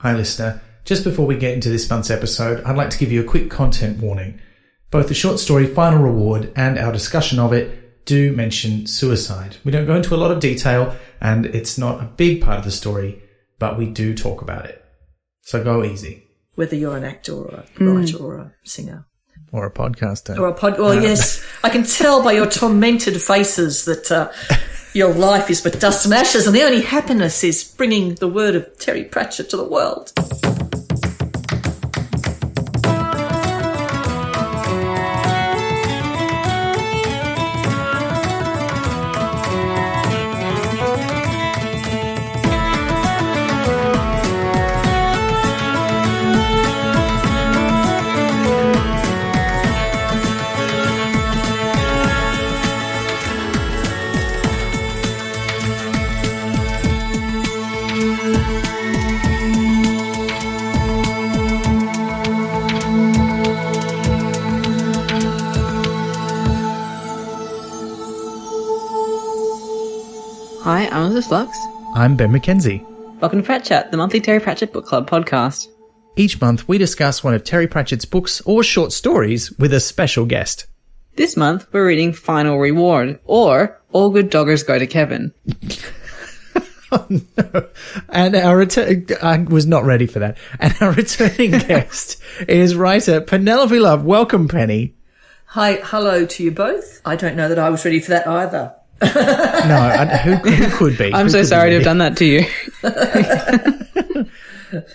Hi, listener. Just before we get into this month's episode, I'd like to give you a quick content warning. Both the short story Final Reward and our discussion of it do mention suicide. We don't go into a lot of detail, and it's not a big part of the story, but we do talk about it. So go easy. Whether you're an actor or a writer or a singer. Or a podcaster. Or a pod. Well, yes, I can tell by your tormented faces that uh, your life is but dust and ashes, and the only happiness is bringing the word of Terry Pratchett to the world. Hi, I'm Elizabeth Flux. I'm Ben McKenzie. Welcome to Prat Chat, the monthly Terry Pratchett Book Club podcast. Each month, we discuss one of Terry Pratchett's books or short stories with a special guest. This month, we're reading Final Reward, or All Good Doggers Go to Kevin. Oh, no. And our return, I was not ready for that. And our returning guest is writer Penelope Love. Welcome, Penny. Hi, hello to you both. I don't know that I was ready for that either. No, I, who, who could be? I'm Who so sorry to have done that to you.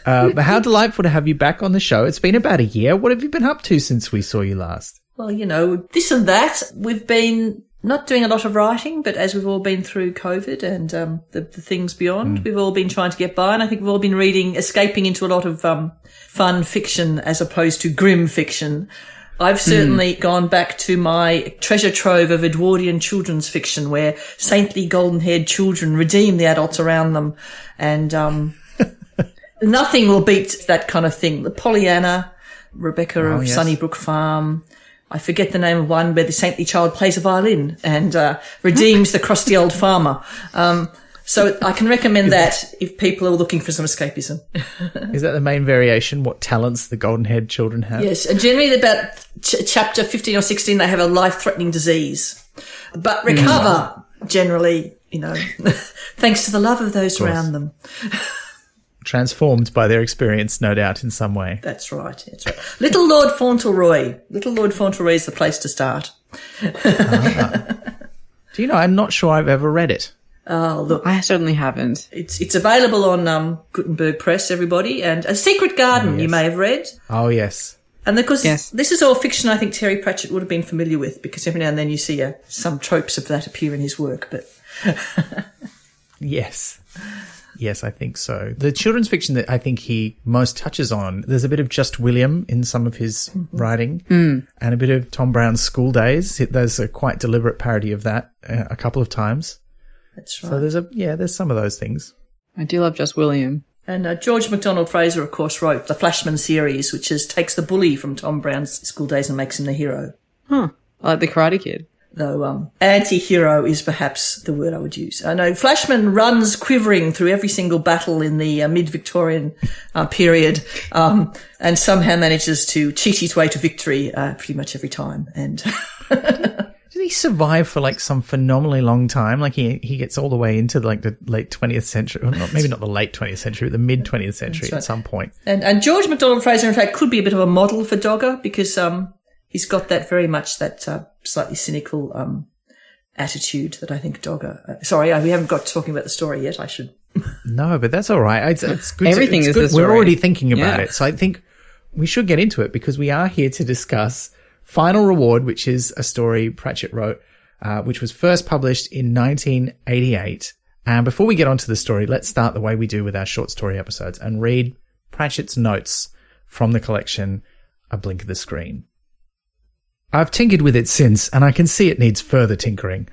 Uh, but how delightful to have you back on the show. It's been about a year. What have you been up to since we saw you last? Well, you know, this and that. We've been not doing a lot of writing, but as we've all been through COVID and um, the, the things beyond, we've all been trying to get by. And I think we've all been reading, escaping into a lot of um, fun fiction as opposed to grim fiction. I've certainly gone back to my treasure trove of Edwardian children's fiction where saintly golden haired children redeem the adults around them. And um, nothing will beat that kind of thing. The Pollyanna, Rebecca of yes. Sunnybrook Farm. I forget the name of one where the saintly child plays a violin and uh, redeems the crusty old farmer. Um, so I can recommend that if people are looking for some escapism. Is that the main variation? What talents the golden haired children have? Yes, and generally about ch- chapter 15 or 16, they have a life-threatening disease, but mm. recover generally, you know, thanks to the love of those around them. Transformed by their experience, no doubt, in some way. That's right. That's right. Little Lord Fauntleroy. Little Lord Fauntleroy is the place to start. Ah. Do you know, I'm not sure I've ever read it. Oh, look. I certainly haven't. It's it's available on um, Gutenberg Press, everybody, and A Secret Garden you may have read. Oh, yes. And because Yes. this is all fiction, I think Terry Pratchett would have been familiar with because every now and then you see uh, some tropes of that appear in his work. But Yes. Yes, I think so. The children's fiction that I think he most touches on, there's a bit of Just William in some of his writing and a bit of Tom Brown's School Days. There's a quite deliberate parody of that uh, a couple of times. That's right. So there's a, yeah, there's some of those things. I do love Just William. and uh, George MacDonald Fraser, of course, wrote the Flashman series, which is takes the bully from Tom Brown's School Days and makes him the hero. I like The Karate Kid. Though um, anti-hero is perhaps the word I would use. I know Flashman runs quivering through every single battle in the uh, mid-Victorian uh, period, um, and somehow manages to cheat his way to victory uh, pretty much every time. And Did he survive for like some phenomenally long time? Like he he gets all the way into like the late 20th century, or not, maybe not the late 20th century, but the mid 20th century at some point. And, and George MacDonald Fraser, in fact, could be a bit of a model for Dogger because um, he's got that very much that uh, slightly cynical um, attitude that I think Dogger. Uh, sorry, we haven't got talking about the story yet. I should. No, but that's all right. It's, it's good. to- Everything it's is good. the We're already thinking about Yeah. it, so I think we should get into it because we are here to discuss Final Reward, which is a story Pratchett wrote, uh, which was first published in 1988. And before we get onto the story, let's start the way we do with our short story episodes and read Pratchett's notes from the collection A Blink of the Screen. I've tinkered with it since, and I can see it needs further tinkering.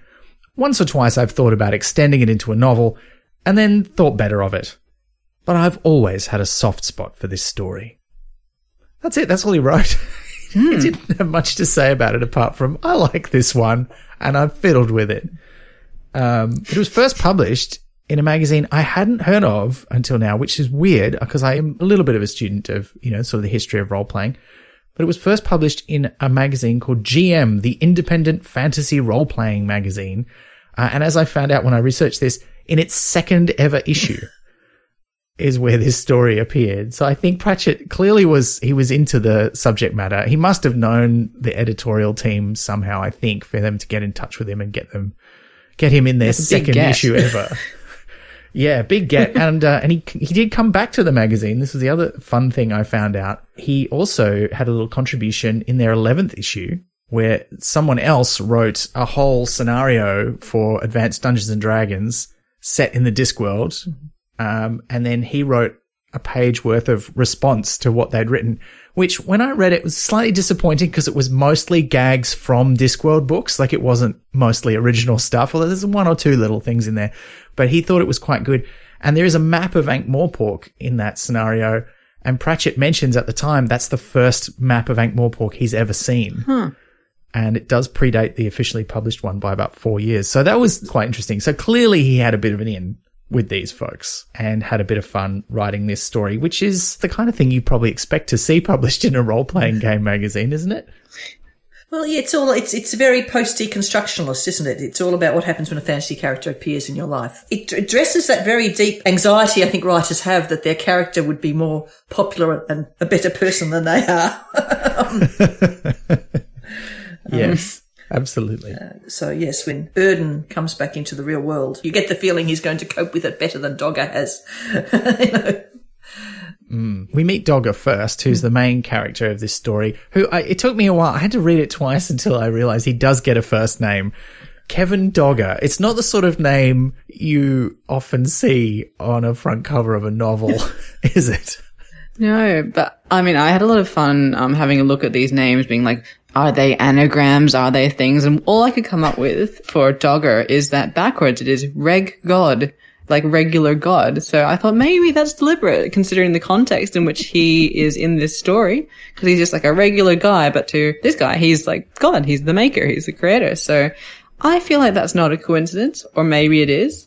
Once or twice I've thought about extending it into a novel, and then thought better of it. But I've always had a soft spot for this story. That's it, that's all he wrote. he didn't have much to say about it apart from, I like this one, and I've fiddled with it. Um, it was first published in a magazine I hadn't heard of until now, which is weird because I am a little bit of a student of, you know, sort of the history of role playing. But it was first published in a magazine called GM, the Independent Fantasy Role Playing Magazine. Uh, and as I found out when I researched this, in its second ever issue is where this story appeared. So I think Pratchett clearly was, he was into the subject matter. He must have known the editorial team somehow, I think, for them to get in touch with him and get them, get him in their That's second issue ever. yeah, big get. and, uh, and he, he did come back to the magazine. This was the other fun thing I found out. He also had a little contribution in their 11th issue where someone else wrote a whole scenario for Advanced Dungeons and Dragons set in the Discworld. Um, and then he wrote a page worth of response to what they'd written, which when I read it was slightly disappointing because it was mostly gags from Discworld books. Like it wasn't mostly original stuff, although there's one or two little things in there, but he thought it was quite good. And there is a map of Ankh-Morpork in that scenario. And Pratchett mentions at the time that's the first map of Ankh-Morpork he's ever seen and it does predate the officially published one by about four years. So that was quite interesting. So clearly he had a bit of an in with these folks and had a bit of fun writing this story, which is the kind of thing you probably expect to see published in a role playing game magazine, isn't it? Well, yeah, it's all it's it's very post deconstructionalist, isn't it? It's all about what happens when a fantasy character appears in your life. It addresses that very deep anxiety I think writers have that their character would be more popular and a better person than they are. Um, yes, um, absolutely. so yes, when Erdan comes back into the real world, you get the feeling he's going to cope with it better than Dogger has. you know? we meet Dogger first, who's the main character of this story. Who I, it took me a while. I had to read it twice until I realized he does get a first name. Kevin Dogger. It's not the sort of name you often see on a front cover of a novel, is it? No, but I mean, I had a lot of fun um, having a look at these names, being like, are they anagrams? Are they things? And all I could come up with for Dogger is that backwards it is reg god, like regular god. So I thought maybe that's deliberate, considering the context in which he is in this story, because he's just like a regular guy. But to this guy, he's like God. He's the maker. He's the creator. So I feel like that's not a coincidence, or maybe it is.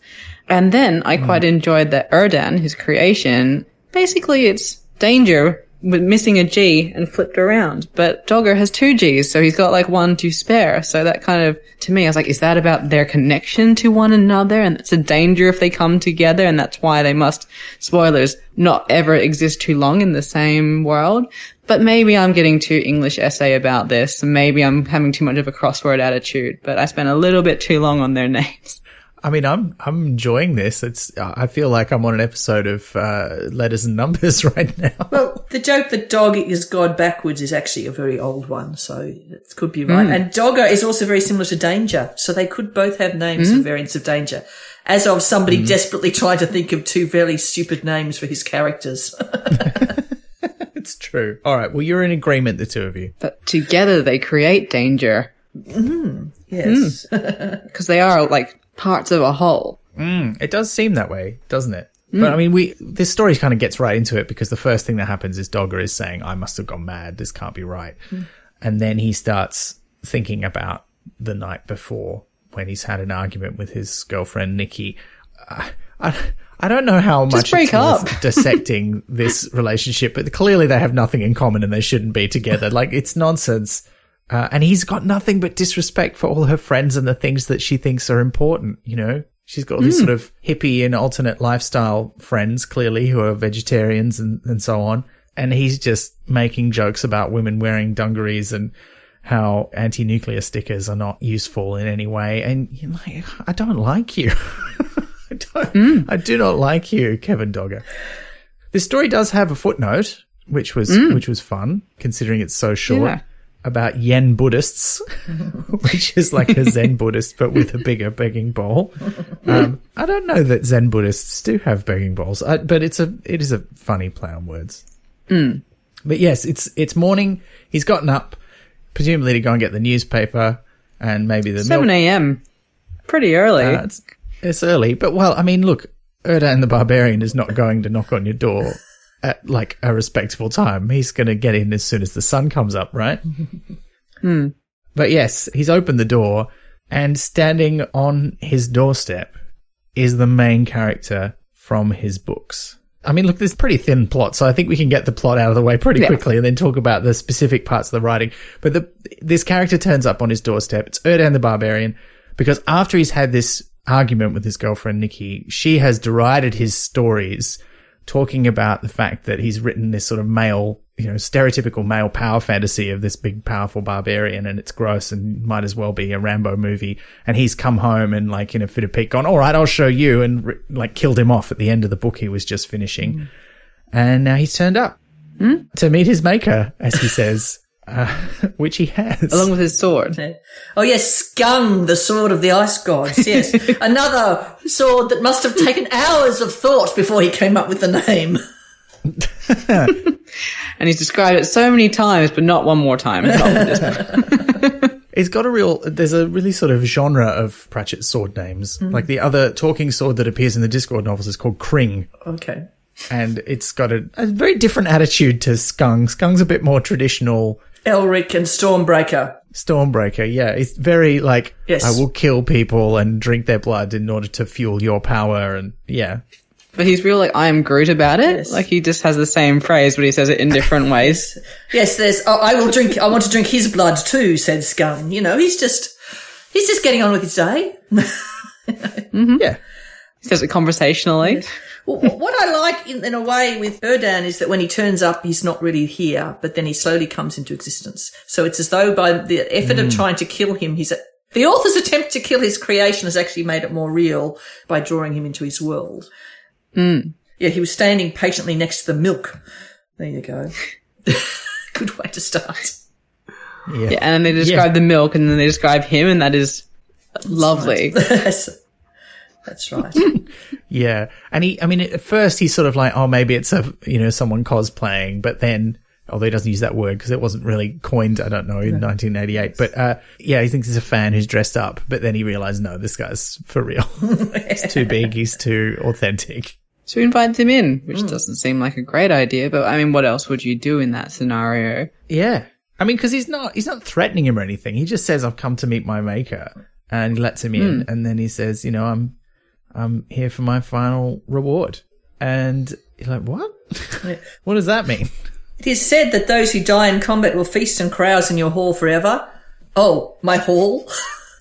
And then I quite hmm. enjoyed that Erdan, his creation, basically it's danger missing a G and flipped around. But Dogger has two G's, so he's got like one to spare. So that kind of, to me, I was like, is that about their connection to one another? And it's a danger if they come together, and that's why they must, spoilers, not ever exist too long in the same world. But maybe I'm getting too English essay about this, maybe I'm having too much of a crossword attitude, but I spent a little bit too long on their names. I mean, I'm I'm enjoying this. It's uh, I feel like I'm on an episode of uh, Letters and Numbers right now. Well, the joke that dog is God backwards is actually a very old one, so it could be right. Hmm. And Dogger is also very similar to Danger, so they could both have names hmm? for variants of Danger. As of somebody hmm. desperately trying to think of two very stupid names for his characters. It's true. All right. Well, you're in agreement, the two of you. But together they create danger, mm-hmm. yes. because they are like parts of a whole. It does seem that way, doesn't it? But I mean, we this story kind of gets right into it because the first thing that happens is Dogger is saying, "I must have gone mad. This can't be right," and then he starts thinking about the night before when he's had an argument with his girlfriend Nikki. Uh, I I don't know how much break up. dissecting this relationship, but clearly they have nothing in common and they shouldn't be together. Like it's nonsense. Uh, and he's got nothing but disrespect for all her friends and the things that she thinks are important, you know? She's got all these hmm. sort of hippie and alternate lifestyle friends, clearly, who are vegetarians and, and so on. And he's just making jokes about women wearing dungarees and how anti-nuclear stickers are not useful in any way. And you're like, I don't like you. I don't, hmm. I do not like you, Kevin Dogger. This story does have a footnote, which was, hmm. which was fun, considering it's so short Yeah. About Yen Buddhists, which is like a Zen Buddhist, but with a bigger begging bowl. Um, I don't know that Zen Buddhists do have begging bowls, uh, but it's a it is a funny play on words. But yes, it's it's morning. He's gotten up, presumably to go and get the newspaper and maybe the seven a.m. Pretty early. Uh, it's, it's early, but well, I mean, look, Erdan the Barbarian is not going to knock on your door at like a respectable time. He's going to get in as soon as the sun comes up, right? Hmm. But yes, he's opened the door and standing on his doorstep is the main character from his books. I mean, look, there's pretty thin plot, so I think we can get the plot out of the way pretty Yeah. quickly and then talk about the specific parts of the writing. But the, this character turns up on his doorstep. It's Erdan the Barbarian because after he's had this argument with his girlfriend Nikki, she has derided his stories, talking about the fact that he's written this sort of male, you know, stereotypical male power fantasy of this big, powerful barbarian and it's gross and might as well be a Rambo movie. And he's come home and like in a fit of pique gone, all right, I'll show you and like killed him off at the end of the book he was just finishing. Hmm. And now he's turned up hmm? to meet his maker, as he says, uh, which he has. Along with his sword. Oh yes, Skung, the sword of the ice gods. Yes, another sword that must have taken hours of thought before he came up with the name. And he's described it so many times, but not one more time. Not for this book. It's got a real, there's a really sort of genre of Pratchett sword names. Like the other talking sword that appears in the Discworld novels is called Kring. Okay. And it's got a, a very different attitude to Skung. Skung's a bit more traditional Elric and Stormbringer. Stormbringer. Yeah. It's very like, Yes. I will kill people and drink their blood in order to fuel your power. And yeah. But he's real like I am Groot about it. Yes. Like he just has the same phrase, but he says it in different ways. Yes, there's. Oh, I will drink. I want to drink his blood too," said Skung. You know, he's just. He's just getting on with his day. Mm-hmm. Yeah. He says it conversationally. Well, what I like in, in a way with Erdan is that when he turns up, he's not really here, but then he slowly comes into existence. So it's as though by the effort of mm. trying to kill him, he's the author's attempt to kill his creation has actually made it more real by drawing him into his world. Mm. Yeah, he was standing patiently next to the milk. There you go. Good way to start. Yeah. Yeah, and then they describe the milk, and then they describe him, and that is lovely. That's, that's right. Yeah. And he, I mean, at first he's sort of like, oh, maybe it's a, you know, someone cosplaying, but then, although he doesn't use that word because it wasn't really coined, I don't know, in 1988. But, uh, yeah, he thinks it's a fan who's dressed up, but then he realized, no, this guy's for real. he's too big. He's too authentic. So he invites him in, which doesn't seem like a great idea, but I mean, what else would you do in that scenario? Yeah. I mean, cause he's not, he's not threatening him or anything. He just says, I've come to meet my maker and he lets him in. And then he says, you know, I'm, I'm here for my final reward. And you're like, what? what does that mean? It is said that those who die in combat will feast and carouse in your hall forever. Oh, my hall?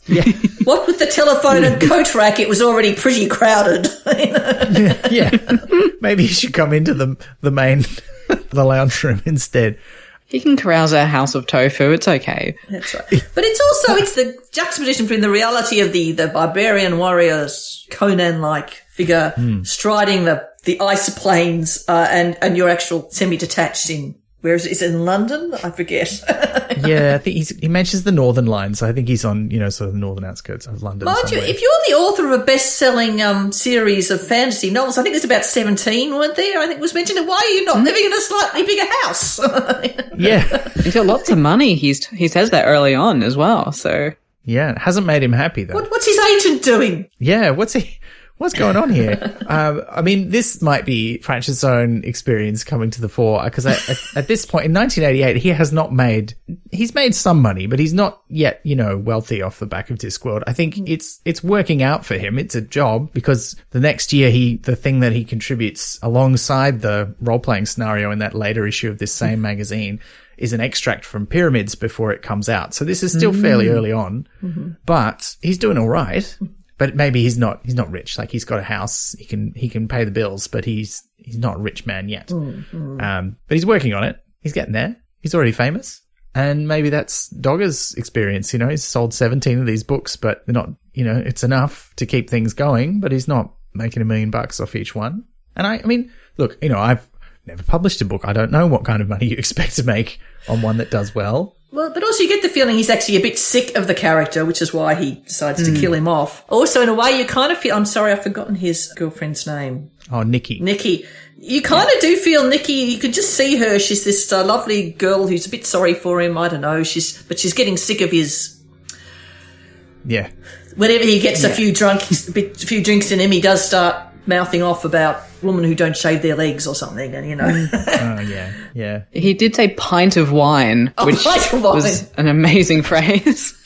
Yeah. What with the telephone and coat rack, it was already pretty crowded. yeah. Maybe you should come into the the main the lounge room instead. He can carouse a house of tofu, it's okay. That's right. But it's also, it's the juxtaposition between the reality of the, the barbarian warriors, Conan-like figure striding the, the ice plains, uh, and, and your actual semi-detached in, where is it? Is it in London? I forget. Yeah, I think he's, he mentions the northern line, so I think he's on, you know, sort of the northern outskirts of London. Mind you, if you're the author of a best-selling um, series of fantasy novels, I think there's about 17, weren't there? I think was mentioned. Why are you not living in a slightly bigger house? yeah, He's got lots of money. He's he says that early on as well. So yeah, it hasn't made him happy though. what, what's his agent doing? Yeah, what's he? What's going on here? um, I mean, this might be Pratchett's own experience coming to the fore because at, at, at this point in 1988, he has not made. He's made some money, but he's not yet, you know, wealthy off the back of Discworld. I think it's it's working out for him. It's a job because the next year he the thing that he contributes alongside the role playing scenario in that later issue of this same magazine is an extract from Pyramids before it comes out. So this is still fairly early on, but he's doing all right. But maybe he's not he's not rich. Like he's got a house, he can he can pay the bills, but he's he's not a rich man yet. Um, but he's working on it. He's getting there. He's already famous. And maybe that's Dogger's experience. You know, he's sold 17 of these books, but they're not, you know, it's enough to keep things going, but he's not making a million bucks off each one. And I, I mean, look, you know, I've never published a book. I don't know what kind of money you expect to make on one that does well. Well, but also you get the feeling he's actually a bit sick of the character, which is why he decides to kill him off. Also, in a way, you kind of feel, I'm sorry, I've forgotten his girlfriend's name. Oh, Nikki. Nikki. You kind of do feel Nikki, you could just see her. She's this uh, lovely girl who's a bit sorry for him. I don't know. She's, but she's getting sick of his, Yeah. whenever he gets a few drunk, a, bit, a few drinks in him, he does start mouthing off about women who don't shave their legs or something. And, you know, mm. Oh, yeah. Yeah. he did say pint of wine, oh, which pint of wine. was an amazing phrase.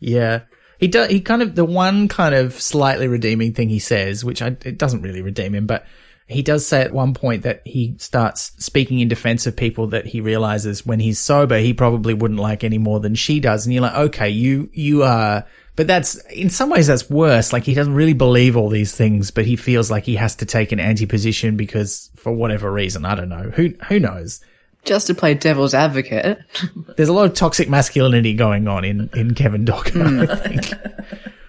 Yeah. He does. He kind of the one kind of slightly redeeming thing he says, which I, it doesn't really redeem him, but he does say at one point that he starts speaking in defense of people that he realizes when he's sober he probably wouldn't like any more than she does, and you're like, okay, you you are. But that's in some ways that's worse. Like he doesn't really believe all these things, but he feels like he has to take an anti position because for whatever reason, I don't know. Who who knows? Just to play devil's advocate. There's a lot of toxic masculinity going on in in Kevin Dogger. I hmm. think.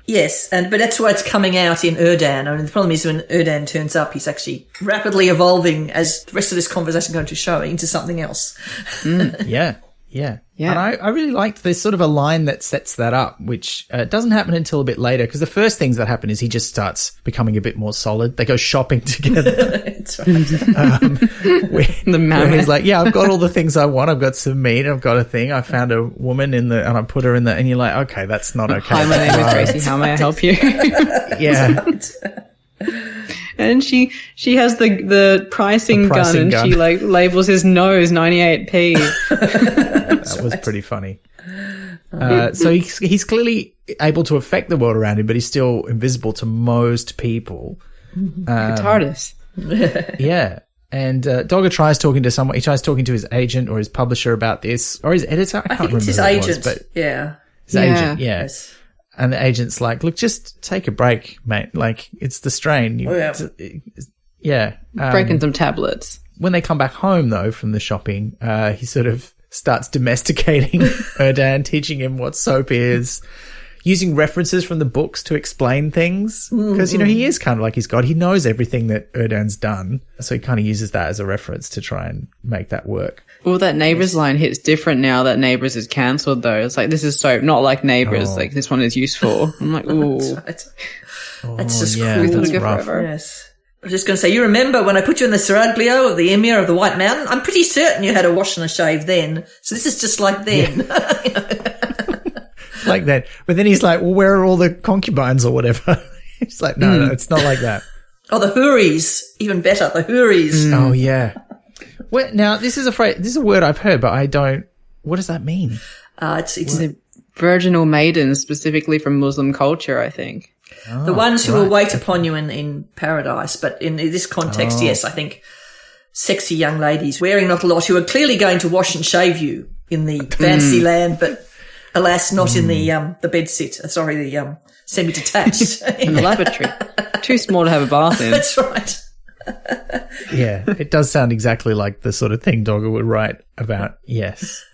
Yes, and but that's why it's coming out in Erdan. I mean, the problem is when Erdan turns up, he's actually rapidly evolving, as the rest of this conversation is going to show, into something else. Hmm. Yeah. Yeah. Yeah. And I, I really liked there's sort of a line that sets that up, which uh, doesn't happen until a bit later. Because the first things that happen is he just starts becoming a bit more solid. They go shopping together. That's right. where, The where mammoth. he's like, yeah, I've got all the things I want. I've got some meat. I've got a thing. I found a woman in the, and I put her in the, and you're like, okay, that's not okay. Hi, my name is Tracy. How may I help you? Yeah. And she she has the the pricing, The pricing gun, and she like labels his nose 98p. That was pretty funny. Uh, so he's, he's clearly able to affect the world around him, but he's still invisible to most people. TARDIS. Yeah. And uh, Dogger tries talking to someone. He tries talking to his agent or his publisher about this, or his editor. I I can't think remember. it's his who it was, agent. but yeah. his Yeah. agent, yeah. Yes. And the agent's like, "Look, just take a break, mate. Like it's the strain. You, Oh, yeah. it's- yeah. Um, Breaking some tablets. when they come back home though from the shopping, uh, he sort of starts domesticating Erdan, teaching him what soap is, using references from the books to explain things. Because, you know, he is kind of like his god. He knows everything that Erdan's done. So he kind of uses that as a reference to try and make that work. Well, that Neighbours line hits different now that Neighbours is cancelled, though. It's like, this is soap, not like Neighbours. Oh. Like, this one is useful. I'm like, ooh. Right. Oh, That's just yeah, cruel. that's rough. forever. Yes. I was just going to say, you remember when I put you in the Seraglio of the Emir of the White Mountain? I'm pretty certain you had a wash and a shave then. So this is just like then. Like that. But then he's like, well, where are all the concubines or whatever? he's like, no, hmm. no, it's not like that. oh, the Houris. Even better, the Houris. Oh, yeah. Well, now, this is a phrase, this is a word I've heard, but I don't, what does that mean? Uh, it's it's Virginal maidens, specifically from Muslim culture, I think. the ones who will wait upon you in, in paradise. But in this context, yes, I think sexy young ladies wearing not a lot who are clearly going to wash and shave you in the fantasy land, but alas, not in the um the bed sit. uh, Sorry, the um semi-detached. In the lavatory. Too small to have a bath in. That's right. Yeah, it does sound exactly like the sort of thing Dogger would write about. Yes.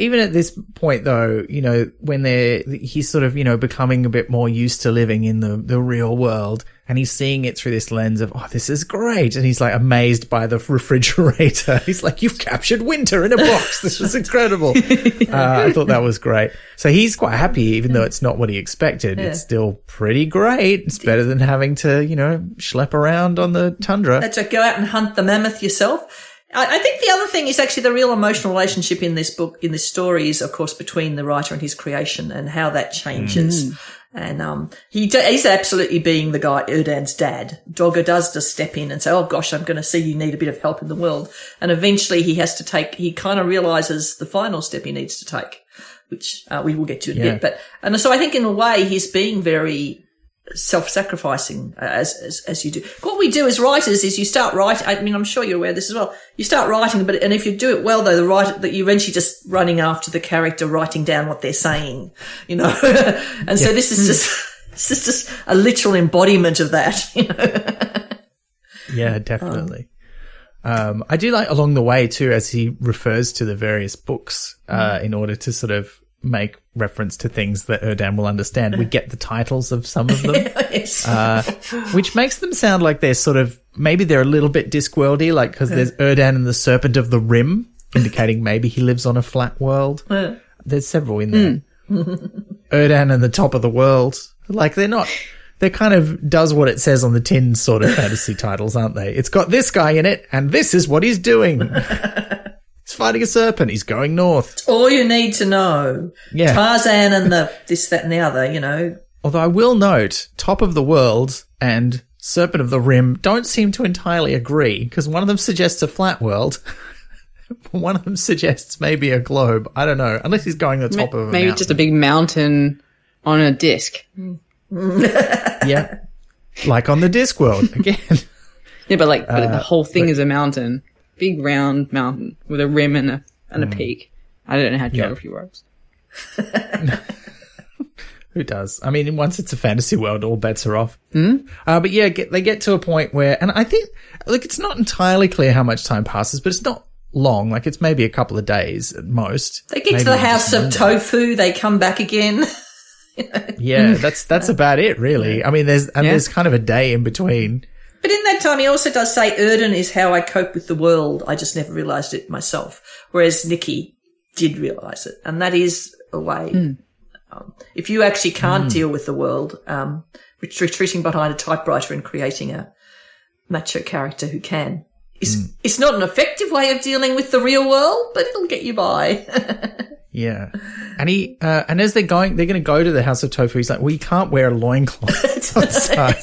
Even at this point, though, you know, when they're, he's sort of, you know, becoming a bit more used to living in the, the real world and he's seeing it through this lens of, oh, this is great. And he's like amazed by the refrigerator. He's like, you've captured winter in a box. This is incredible. uh, I thought that was great. So he's quite happy, even though it's not what he expected. It's still pretty great. It's better than having to, you know, schlep around on the tundra. That's right. Go out and hunt the mammoth yourself. I, I think the other thing is actually the real emotional relationship in this book, in this story is, of course, between the writer and his creation and how that changes. And, um, he, d- he's absolutely being the guy, Erdan's dad. Dogger does just step in and say, Oh gosh, I'm going to see you need a bit of help in the world. And eventually he has to take, he kind of realizes the final step he needs to take, which, uh, we will get to in a bit. But, and so I think in a way he's being very, self-sacrificing uh, as, as as you do. What we do as writers is you start writing. I mean, I'm sure you're aware of this as well. You start writing, but and if you do it well, though, the writer that you're eventually just running after the character, writing down what they're saying, you know. and so this is just this is just a literal embodiment of that. You know? Yeah, definitely. Um, I do like along the way too, as he refers to the various books, uh, in order to sort of make reference to things that Erdan will understand. We get the titles of some of them, yes. uh, which makes them sound like they're sort of, maybe they're a little bit Discworldy, like, cause there's Erdan and the Serpent of the Rim, indicating maybe he lives on a flat world. There's several in there. Erdan and the Top of the World. Like they're not, they're kind of does what it says on the tin sort of fantasy titles, aren't they? It's got this guy in it and this is what he's doing. he's fighting a serpent. He's going north. All you need to know. Yeah. Tarzan and the this, that, and the other. You know. Although I will note, Top of the World and Serpent of the Rim don't seem to entirely agree because one of them suggests a flat world. one of them suggests maybe a globe. I don't know. Unless he's going to the top of a Maybe mountain. just a big mountain on a disc. yeah. Like on the disc world again. Yeah, but like but the Uh, whole thing is a mountain, big round mountain with a rim and a and a Hmm. peak. I don't know how geography works. Who does? I mean, once it's a fantasy world, all bets are off. Mm? Uh, but yeah, get, they get to a point where, and I think, like, it's not entirely clear how much time passes, but it's not long. Like, it's maybe a couple of days at most. They get Maybe to the house of longer. tofu. They come back again. Yeah, that's that's about it, really. I mean, there's and Yeah. there's kind of a day in between. But in that time, he also does say Erdan is how I cope with the world. I just never realised it myself. Whereas Nikki did realise it. And that is a way. Um, if you actually can't deal with the world, um, ret- retreating behind a typewriter and creating a macho character who can. is It's not an effective way of dealing with the real world, but it'll get you by. Yeah, and he uh, and as they're going, they're going to go to the House of Tofu. He's like, "We can't wear a loincloth outside."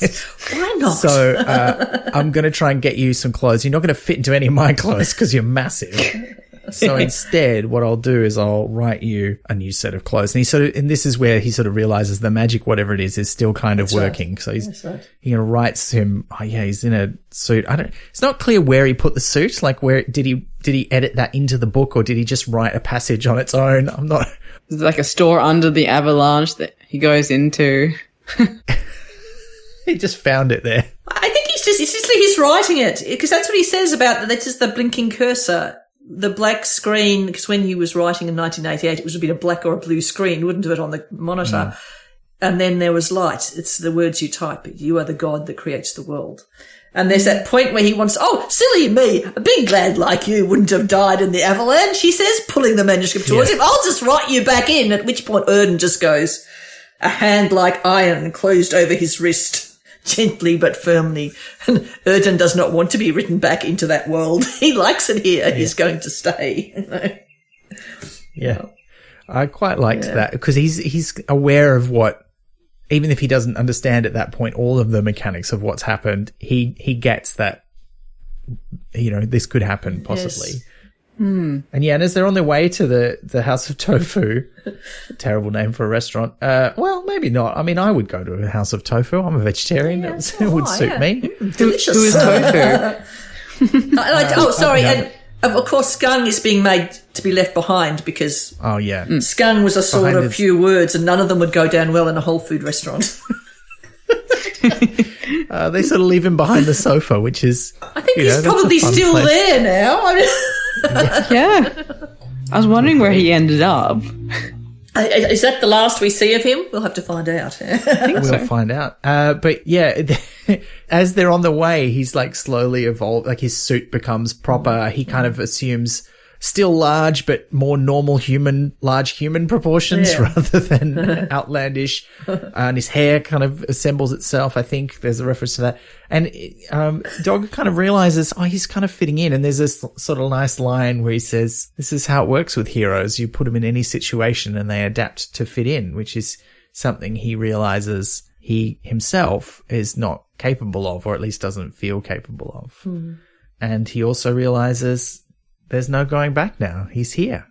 Why not? So uh, I'm going to try and get you some clothes. You're not going to fit into any of my clothes because you're massive. So instead, what I'll do is I'll write you a new set of clothes. And he sort of, and this is where he sort of realizes the magic, whatever it is, is still kind of right. working. So he's, right. he writes him, oh yeah, he's in a suit. I don't, it's not clear where he put the suit. Like where, did he, did he edit that into the book or did he just write a passage on its own? I'm not, There's like a store under the avalanche that he goes into. he just found it there. I think he's just, it's just like he's writing it because that's what he says about that's just the blinking cursor. The black screen, because when he was writing in 1988, it was a bit of black or a blue screen. Wouldn't do it on the monitor. Mm. And then there was light. It's the words you type. You are the God that creates the world. And there's that point where he wants, oh, silly me, a big lad like you wouldn't have died in the avalanche, he says, pulling the manuscript towards Yeah. him. I'll just write you back in. At which point Erdan just goes, a hand like iron closed over his wrist, gently but firmly. And Erdan does not want to be written back into that world. He likes it here. He's going to stay. Yeah. I quite liked that because he's, he's aware of what, even if he doesn't understand at that point all of the mechanics of what's happened, he, he gets that, you know, this could happen possibly. Yes. And yeah, and as they're on their way to the, the House of Tofu, terrible name for a restaurant. Uh, well, maybe not. I mean, I would go to a House of Tofu. I'm a vegetarian. Yeah, It would suit yeah. me. Delicious. Who is tofu? I- oh, sorry. And of course, Skung is being made to be left behind because Oh yeah. Skung was a sort Behind of few words and none of them would go down well in a whole food restaurant. Uh, they sort of leave him behind the sofa, which is, I think he's know, probably still place. there now. I mean, yeah. I was wondering where he ended up. is that the last we see of him? We'll have to find out. we'll find out. Uh, but yeah, as they're on the way, he's like slowly evolved. Like his suit becomes proper. He kind of assumes still large, but more normal human, large human proportions Yeah. rather than outlandish. and his hair kind of assembles itself. I think there's a reference to that. And, um, Dog kind of realizes, oh, he's kind of fitting in. And there's this sort of nice line where he says, this is how it works with heroes. You put them in any situation and they adapt to fit in, which is something he realizes he himself is not capable of, or at least doesn't feel capable of. And he also realizes there's no going back now. He's here.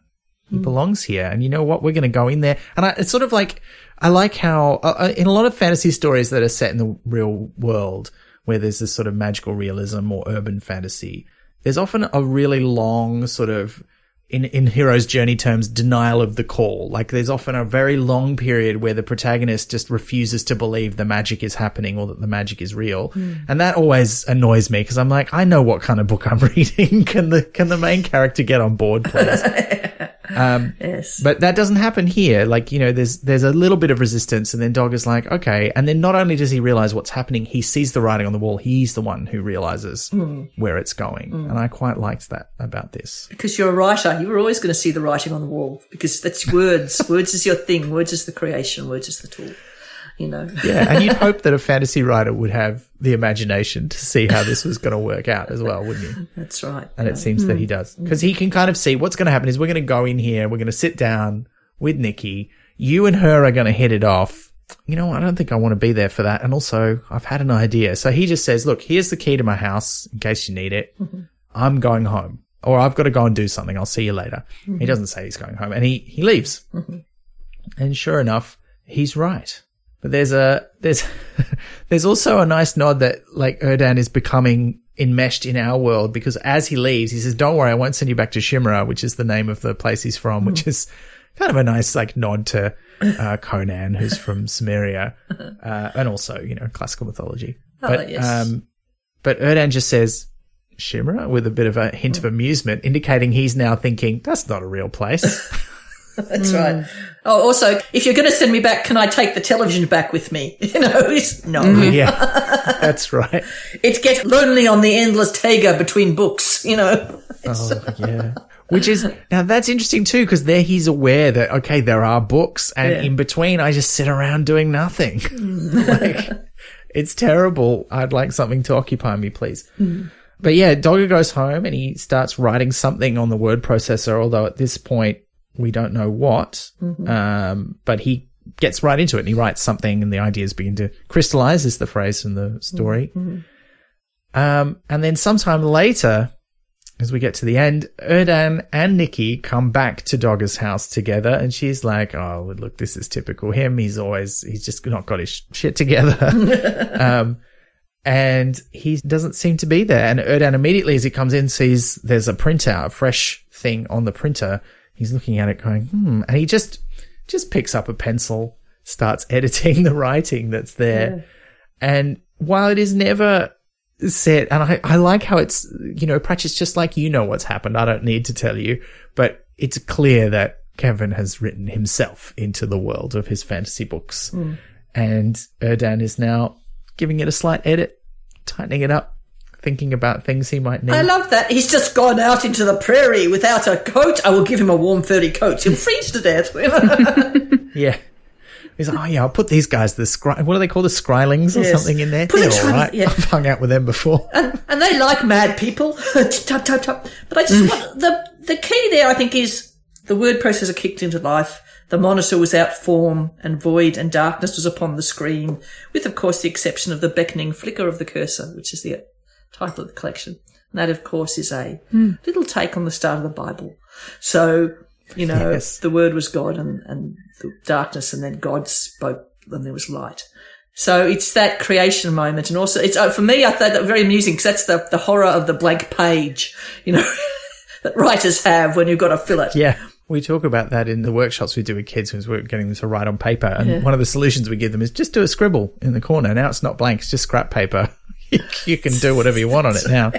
He belongs here. And you know what? We're going to go in there. And I, it's sort of like, I like how, uh, uh, in a lot of fantasy stories that are set in the real world, where there's this sort of magical realism or urban fantasy, there's often a really long sort of, in, in hero's journey terms, denial of the call. Like there's often a very long period where the protagonist just refuses to believe the magic is happening or that the magic is real. Hmm. And that always annoys me because I'm like, I know what kind of book I'm reading. can the, can the main character get on board, please? Um, yes. But that doesn't happen here. Like, you know, there's there's a little bit of resistance and then Dog is like, okay. And then not only does he realize what's happening, he sees the writing on the wall. He's the one who realizes hmm. where it's going. Hmm. And I quite liked that about this. because you're a writer, you were always going to see the writing on the wall because that's words. words is your thing. Words is the creation. Words is the tool. You know. Yeah. And you'd hope that a fantasy writer would have the imagination to see how this was going to work out as well, wouldn't you? That's right. And it seems that he does hmm. because he can kind of see what's going to happen is we're going to go in here. We're going to sit down with Nikki. You and her are going to hit it off. You know, I don't think I want to be there for that. And also I've had an idea. So he just says, look, here's the key to my house in case you need it. Mm-hmm. I'm going home or I've got to go and do something. I'll see you later. He mm-hmm. doesn't say he's going home and he, he leaves. Mm-hmm. And sure enough, he's right. But there's a there's there's also a nice nod that like Erdan is becoming enmeshed in our world because as he leaves, he says, "Don't worry, I won't send you back to Shimra," which is the name of the place he's from, which is kind of a nice like nod to uh, Conan, who's from Cimmeria, uh, and also you know classical mythology. Oh, but yes. um, but Erdan just says Shimra with a bit of a hint of amusement, indicating he's now thinking that's not a real place. That's right. Hmm. Oh, also, if you're going to send me back, can I take the television back with me? You know, it's, no. Mm, yeah, that's right. It gets lonely on the endless taiga between books, you know. Oh, yeah. Which is now that's interesting too because there he's aware that okay there are books and Yeah. in between I just sit around doing nothing. Hmm. like it's terrible. I'd like something to occupy me, please. Hmm. But yeah, Dogger goes home and he starts writing something on the word processor. Although at this point we don't know what, um, but he gets right into it and he writes something and the ideas begin to crystallize. Is the phrase in the story. Um, and then sometime later, as we get to the end, Erdan and Nikki come back to Dogger's house together, and she's like, "Oh, look, this is typical him. He's always he's just not got his sh- shit together." um, and he doesn't seem to be there. And Erdan immediately, as he comes in, sees there's a printout, a fresh thing on the printer. He's looking at it, going, "Hmm," and he just just picks up a pencil, starts editing the writing that's there. And while it is never said, and I, I like how it's, you know, Pratchett's just like, you know what's happened. I don't need to tell you, but it's clear that Kevin has written himself into the world of his fantasy books. And Erdan is now giving it a slight edit, tightening it up, thinking about things he might need. I love that. He's just gone out into the prairie without a coat. I will give him a warm, furry coat. He'll freeze to death. yeah. He's like, oh yeah, I'll put these guys, the scry, what do they call the Skrylings or Yes. something in there? Put They're the all right. yeah. I've hung out with them before. and, and they like mad people. tap, tap, tap. But I just mm. want, the, the key there, I think, is the word processor kicked into life. The monitor was out form and void and darkness was upon the screen, with, of course, the exception of the beckoning flicker of the cursor, which is the title of the collection. And that, of course, is a little take on the start of the Bible. So, you know, Yes. the word was God and, and the darkness and then God spoke and there was light. So it's that creation moment. And also it's, uh, for me, I thought that very amusing because that's the, the horror of the blank page, you know, that writers have when you've got to fill it. Yeah. We talk about that in the workshops we do with kids who's we're getting them to write on paper. And one of the solutions we give them is just do a scribble in the corner. Now it's not blank, it's just scrap paper. you can do whatever you want on it now.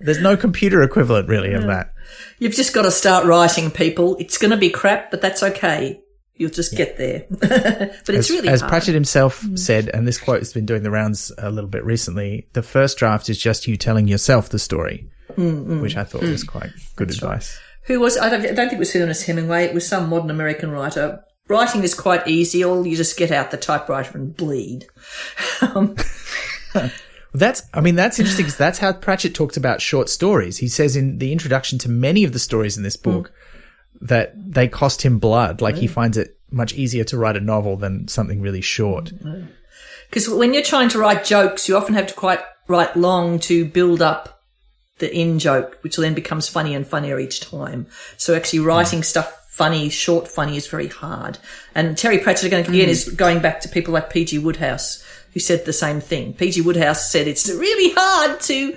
There's no computer equivalent really of that. You've just got to start writing people. It's going to be crap, but that's okay. You'll just get there. but it's really as hard. Pratchett himself said, and this quote has been doing the rounds a little bit recently, the first draft is just you telling yourself the story, Mm, which I thought was quite good advice. Who was, I don't, I don't think it was Ernest Hemingway. It was some modern American writer. Writing is quite easy. All you just get out the typewriter and bleed. Um, That's, I mean, that's interesting because that's how Pratchett talks about short stories. He says in the introduction to many of the stories in this hmm. book that they cost him blood. Like he finds it much easier to write a novel than something really short. Because when you're trying to write jokes, you often have to quite write long to build up the in joke, which then becomes funny and funnier each time. So actually hmm. writing stuff funny, short funny is very hard. And Terry Pratchett again, again is hmm. going back to people like P.G. Wodehouse, who said the same thing. P.G. Wodehouse said it's really hard to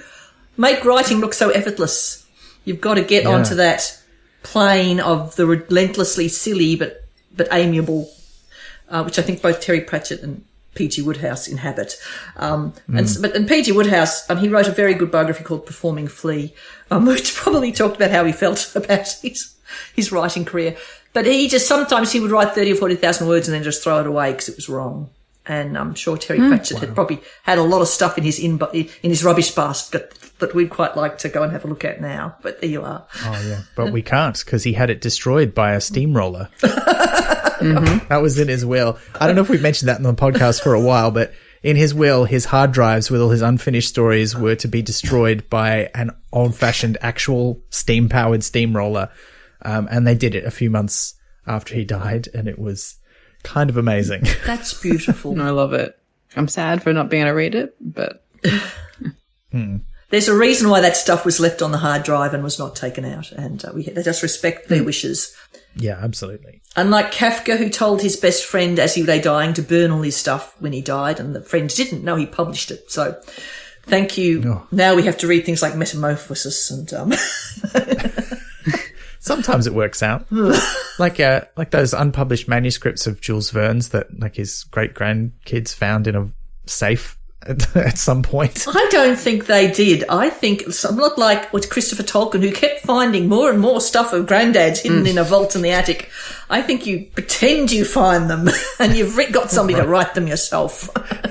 make writing look so effortless. You've got to get onto that plane of the relentlessly silly but but amiable uh, which I think both Terry Pratchett and P.G. Wodehouse inhabit. Um, and, but, and P.G. Wodehouse, um, he wrote a very good biography called Performing Flea, um, which probably talked about how he felt about his, his writing career. But he just, sometimes he would write 30 or 40,000 words and then just throw it away because it was wrong. And I'm sure Terry Pratchett had probably had a lot of stuff in his in, in his rubbish basket that we'd quite like to go and have a look at now. But there you are. Oh yeah, but we can't because he had it destroyed by a steamroller. That was in his will. I don't know if we've mentioned that in the podcast for a while, but in his will, his hard drives with all his unfinished stories were to be destroyed by an old-fashioned, actual steam-powered steamroller, um, and they did it a few months after he died, and it was kind of amazing. That's beautiful. I love it. I'm sad for not being able to read it, but there's a reason why that stuff was left on the hard drive and was not taken out, and uh, we they just respect their wishes. Yeah, absolutely. Unlike Kafka, who told his best friend as he lay dying to burn all his stuff when he died, and the friend didn't know he published it. So, thank you. Oh. Now we have to read things like Metamorphosis and um, Sometimes it works out. like uh, like those unpublished manuscripts of Jules Verne's that like his great grandkids found in a safe at, at some point. I don't think they did. I think somewhat like with Christopher Tolkien, who kept finding more and more stuff of Granddad's hidden in a vault in the attic. I think you pretend you find them, and you've got somebody to write them yourself.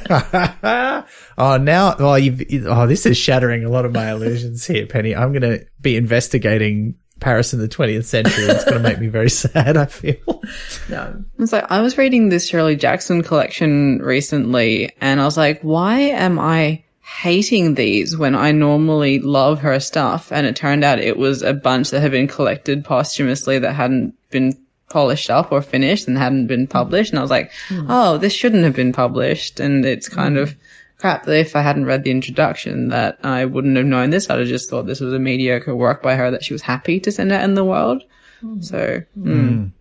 oh, now, oh, oh, this is shattering a lot of my illusions here, Penny. I'm going to be investigating Paris in the 20th century. It's going to make me very sad, I feel. no, It's like I was reading this Shirley Jackson collection recently, and I was like, why am I hating these when I normally love her stuff? And it turned out it was a bunch that had been collected posthumously that hadn't been polished up or finished and hadn't been published. And I was like, hmm. oh, this shouldn't have been published. And it's kind hmm. of crap that if I hadn't read the introduction that I wouldn't have known this. I'd have just thought this was a mediocre work by her that she was happy to send out in the world. So, mm.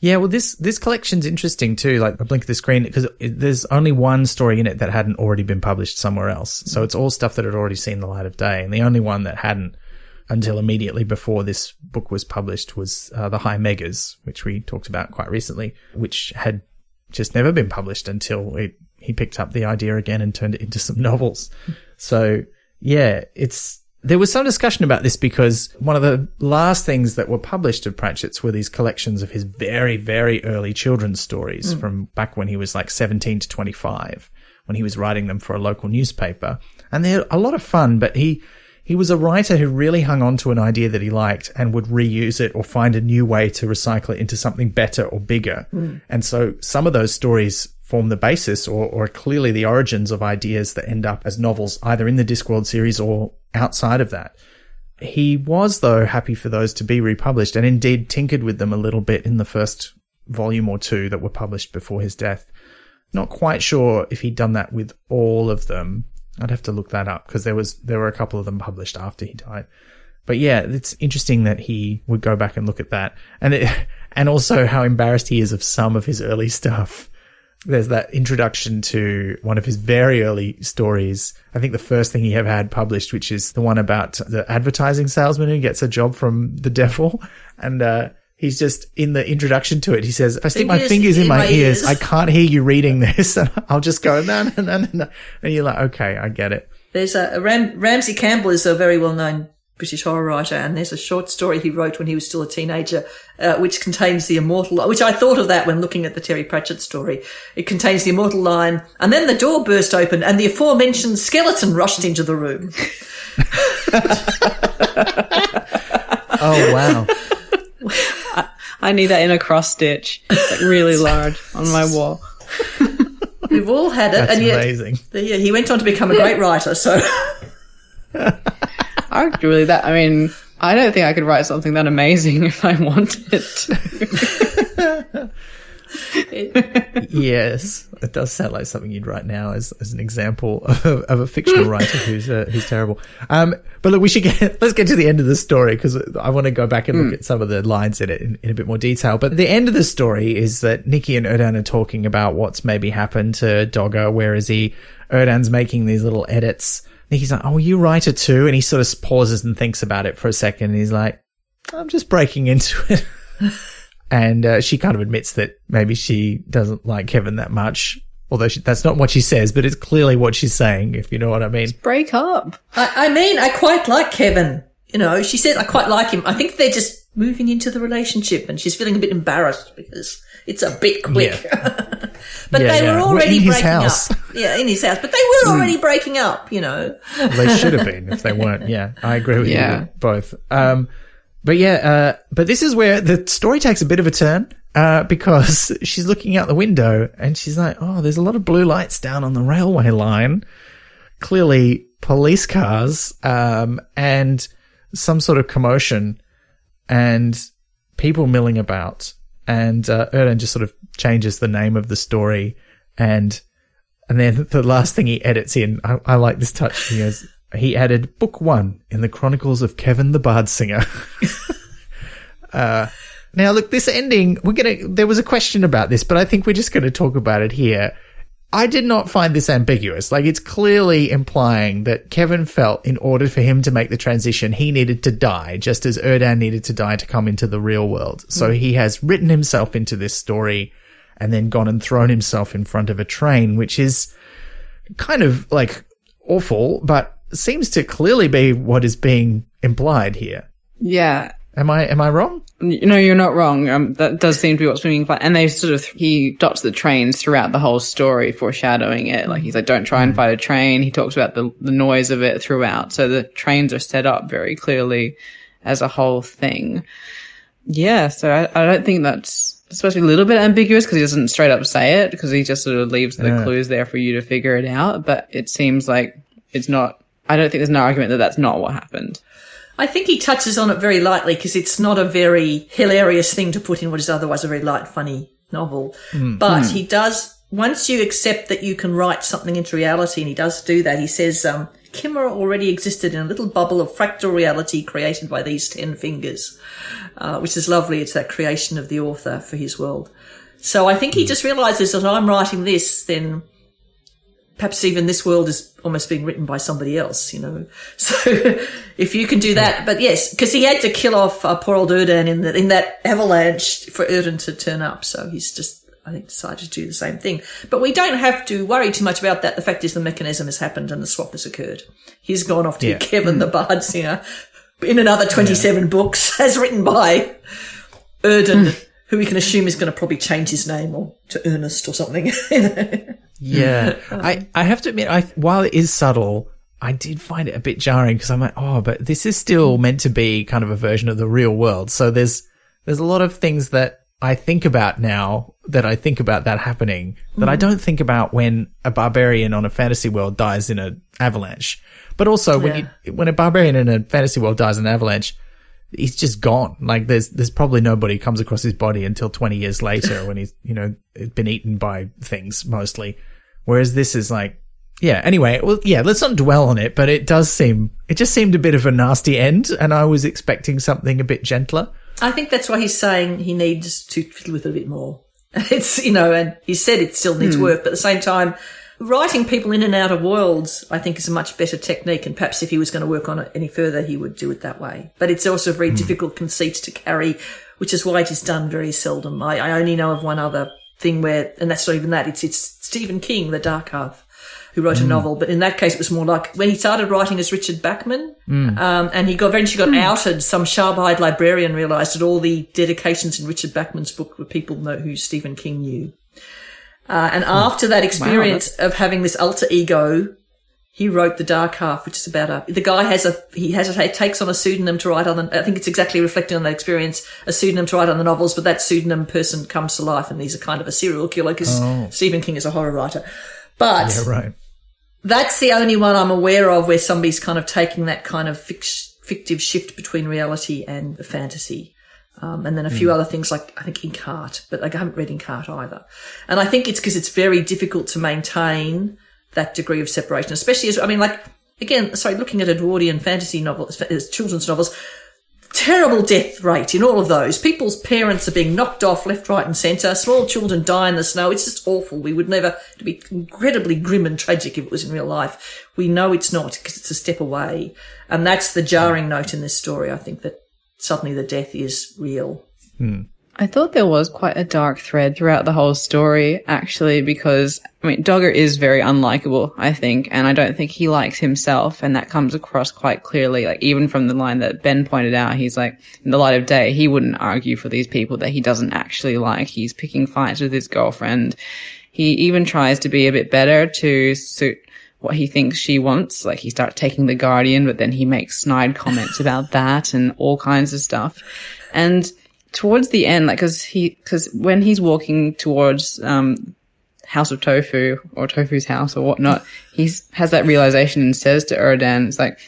Yeah, well, this this collection's interesting too. Like a blink of the screen, because there's only one story in it that hadn't already been published somewhere else. So it's all stuff that had already seen the light of day, and the only one that hadn't until immediately before this book was published was uh, the High Meggas, which we talked about quite recently, which had just never been published until it, he picked up the idea again and turned it into some novels. So yeah, it's there was some discussion about this because one of the last things that were published of Pratchett's were these collections of his very, very early children's stories hmm. from back when he was like 17 to 25, when he was writing them for a local newspaper. And they're a lot of fun, but he, he was a writer who really hung on to an idea that he liked and would reuse it or find a new way to recycle it into something better or bigger. Hmm. And so some of those stories form the basis or, or clearly the origins of ideas that end up as novels either in the Discworld series or outside of that. He was, though, happy for those to be republished and indeed tinkered with them a little bit in the first volume or two that were published before his death. Not quite sure if he'd done that with all of them. I'd have to look that up because there was, there were a couple of them published after he died. But yeah, it's interesting that he would go back and look at that and it, and also how embarrassed he is of some of his early stuff there's that introduction to one of his very early stories. I think the first thing he ever had published, which is the one about the advertising salesman who gets a job from the devil. And, uh, he's just in the introduction to it. He says, if I stick my Fingers in, in my, my ears, ears." I can't hear you reading this. And I'll just go, no, no, no, no, no. And you're like, okay, I get it. There's a, a Ram- Ramsey Campbell is a very well known British horror writer, and there's a short story he wrote when he was still a teenager, uh, which contains the immortal, which I thought of that when looking at the Terry Pratchett story. It contains the immortal line, and then the door burst open, and the aforementioned skeleton rushed into the room. Oh, wow. I need that in a cross stitch, like really large on my wall. We've all had it, That's and yet amazing. yeah, he went on to become a great writer. So Arguably, that I mean, I don't think I could write something that amazing if I wanted. to. yes, it does sound like something you'd write now as, as an example of, of a fictional writer who's uh, who's terrible. Um, but look, we should get let's get to the end of the story because I want to go back and look at some of the lines in it in, in a bit more detail. But the end of the story is that Nikki and Erdan are talking about what's maybe happened to Dogger. Where is he? Erdan's making these little edits. Nikki's like, "Oh, you write it too," and he sort of pauses and thinks about it for a second. And he's like, "I'm just breaking into it." and uh, she kind of admits that maybe she doesn't like Kevin that much. Although she, that's not what she says, but it's clearly what she's saying, if you know what I mean. Break up. I, I mean, I quite like Kevin. You know, she said I quite like him. I think they're just moving into the relationship, and she's feeling a bit embarrassed because it's a bit quick. but Yeah, they yeah. were Well, already in his breaking house. up. Yeah, in his house. But they were already breaking up. You know. They should have been if they weren't. Yeah, I agree with Yeah. you both. Um, but yeah, uh, but this is where the story takes a bit of a turn. Uh, because she's looking out the window and she's like, Oh, there's a lot of blue lights down on the railway line. Clearly police cars, um, and some sort of commotion and people milling about. And, uh, just sort of changes the name of the story and, and then the last thing he edits in, I, I like this touch. He goes, he added book one in the Chronicles of Kevin the Bard Singer. uh, now look, this ending, we're gonna, there was a question about this, but I think we're just gonna talk about it here. I did not find this ambiguous. Like it's clearly implying that Kevin felt in order for him to make the transition, he needed to die, just as Erdan needed to die to come into the real world. So mm. he has written himself into this story and then gone and thrown himself in front of a train, which is kind of like awful, but seems to clearly be what is being implied here. Yeah. Am I am I wrong? No, you're not wrong. Um, that does seem to be what's being implied. And they sort of he dots the trains throughout the whole story, foreshadowing it. Like he's like, "Don't try and fight a train." He talks about the the noise of it throughout. So the trains are set up very clearly as a whole thing. Yeah. So I, I don't think that's supposed to be a little bit ambiguous because he doesn't straight up say it because he just sort of leaves the yeah. clues there for you to figure it out. But it seems like it's not. I don't think there's an argument that that's not what happened. I think he touches on it very lightly because it's not a very hilarious thing to put in what is otherwise a very light, funny novel. Mm. But mm. he does, once you accept that you can write something into reality, and he does do that, he says, um, Cimmeria already existed in a little bubble of fractal reality created by these ten fingers, uh, which is lovely. It's that creation of the author for his world. So I think he hmm. just realizes that I'm writing this, then perhaps even this world is almost being written by somebody else, you know. So if you can do that, but yes, because he had to kill off uh, poor old Erdan in, the, in that avalanche for Erdan to turn up. So he's just, I think, decided to do the same thing. But we don't have to worry too much about that. The fact is the mechanism has happened and the swap has occurred. He's gone off to yeah. Kevin mm. the Bard Singer in another 27 yeah. books as written by Erdan who we can assume is going to probably change his name or to Ernest or something. yeah, I I have to admit, I while it is subtle, I did find it a bit jarring because I'm like, oh, but this is still meant to be kind of a version of the real world. So there's there's a lot of things that I think about now that I think about that happening that mm. I don't think about when a barbarian on a fantasy world dies in an avalanche. But also yeah. when you, when a barbarian in a fantasy world dies in an avalanche, he's just gone. Like there's there's probably nobody comes across his body until 20 years later when he's you know been eaten by things mostly. Whereas this is like yeah. Anyway, well yeah, let's not dwell on it, but it does seem it just seemed a bit of a nasty end, and I was expecting something a bit gentler. I think that's why he's saying he needs to fiddle with it a bit more. It's you know, and he said it still needs hmm. work, but at the same time writing people in and out of worlds, I think, is a much better technique. And perhaps if he was going to work on it any further, he would do it that way. But it's also a very mm. difficult conceit to carry, which is why it is done very seldom. I, I, only know of one other thing where, and that's not even that. It's it's Stephen King, The Dark Half. Who wrote mm. a novel, but in that case, it was more like when he started writing as Richard Bachman, mm. um, and he got eventually got mm. outed. Some sharp-eyed librarian realised that all the dedications in Richard Bachman's book were people know who Stephen King knew. Uh, and after that experience wow, of having this alter ego, he wrote the Dark Half, which is about a the guy has a he has a he takes on a pseudonym to write on the. I think it's exactly reflecting on that experience, a pseudonym to write on the novels, but that pseudonym person comes to life, and he's a kind of a serial killer because oh. Stephen King is a horror writer. But yeah, right. That's the only one I'm aware of where somebody's kind of taking that kind of fictive shift between reality and the fantasy. Um, and then a few mm. other things like I think Inkheart, but like I haven't read Inkheart either. And I think it's because it's very difficult to maintain that degree of separation, especially as I mean, like again, sorry, looking at Edwardian fantasy novels, as children's novels, terrible death rate in all of those. People's parents are being knocked off left, right, and centre. Small children die in the snow. It's just awful. We would never. It'd be incredibly grim and tragic if it was in real life. We know it's not because it's a step away, and that's the jarring note in this story. I think that suddenly the death is real. Hmm. I thought there was quite a dark thread throughout the whole story, actually, because, I mean, Dogger is very unlikable, I think, and I don't think he likes himself, and that comes across quite clearly, like, even from the line that Ben pointed out, he's like, in the light of day, he wouldn't argue for these people that he doesn't actually like. He's picking fights with his girlfriend. He even tries to be a bit better to suit what he thinks she wants. Like he starts taking the Guardian, but then he makes snide comments about that and all kinds of stuff. And towards the end, like, cause he, cause when he's walking towards, um, House of Tofu or Tofu's house or whatnot, he has that realization and says to Erdan, it's like,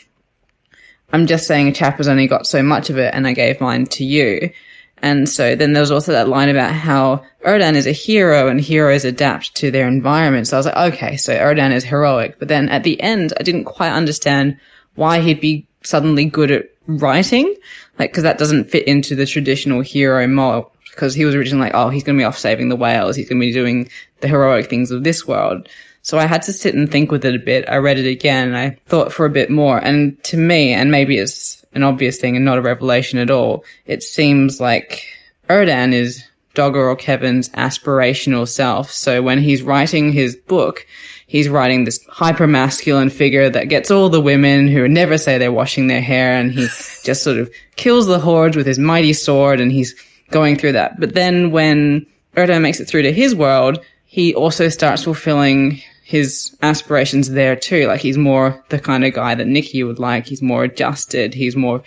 I'm just saying a chap has only got so much of it and I gave mine to you. And so then there was also that line about how Erdan is a hero and heroes adapt to their environment. So I was like, okay, so Erdan is heroic. But then at the end, I didn't quite understand why he'd be suddenly good at writing. Like, cause that doesn't fit into the traditional hero mold. Cause he was originally like, oh, he's going to be off saving the whales. He's going to be doing the heroic things of this world. So I had to sit and think with it a bit. I read it again and I thought for a bit more. And to me, and maybe it's an obvious thing and not a revelation at all, it seems like Erdan is Dogger or Kevin's aspirational self. So when he's writing his book, he's writing this hyper masculine figure that gets all the women who never say they're washing their hair and he just sort of kills the hordes with his mighty sword and he's going through that. But then when Erdan makes it through to his world, he also starts fulfilling his aspirations there too. Like he's more the kind of guy that Nikki would like. He's more adjusted. He's more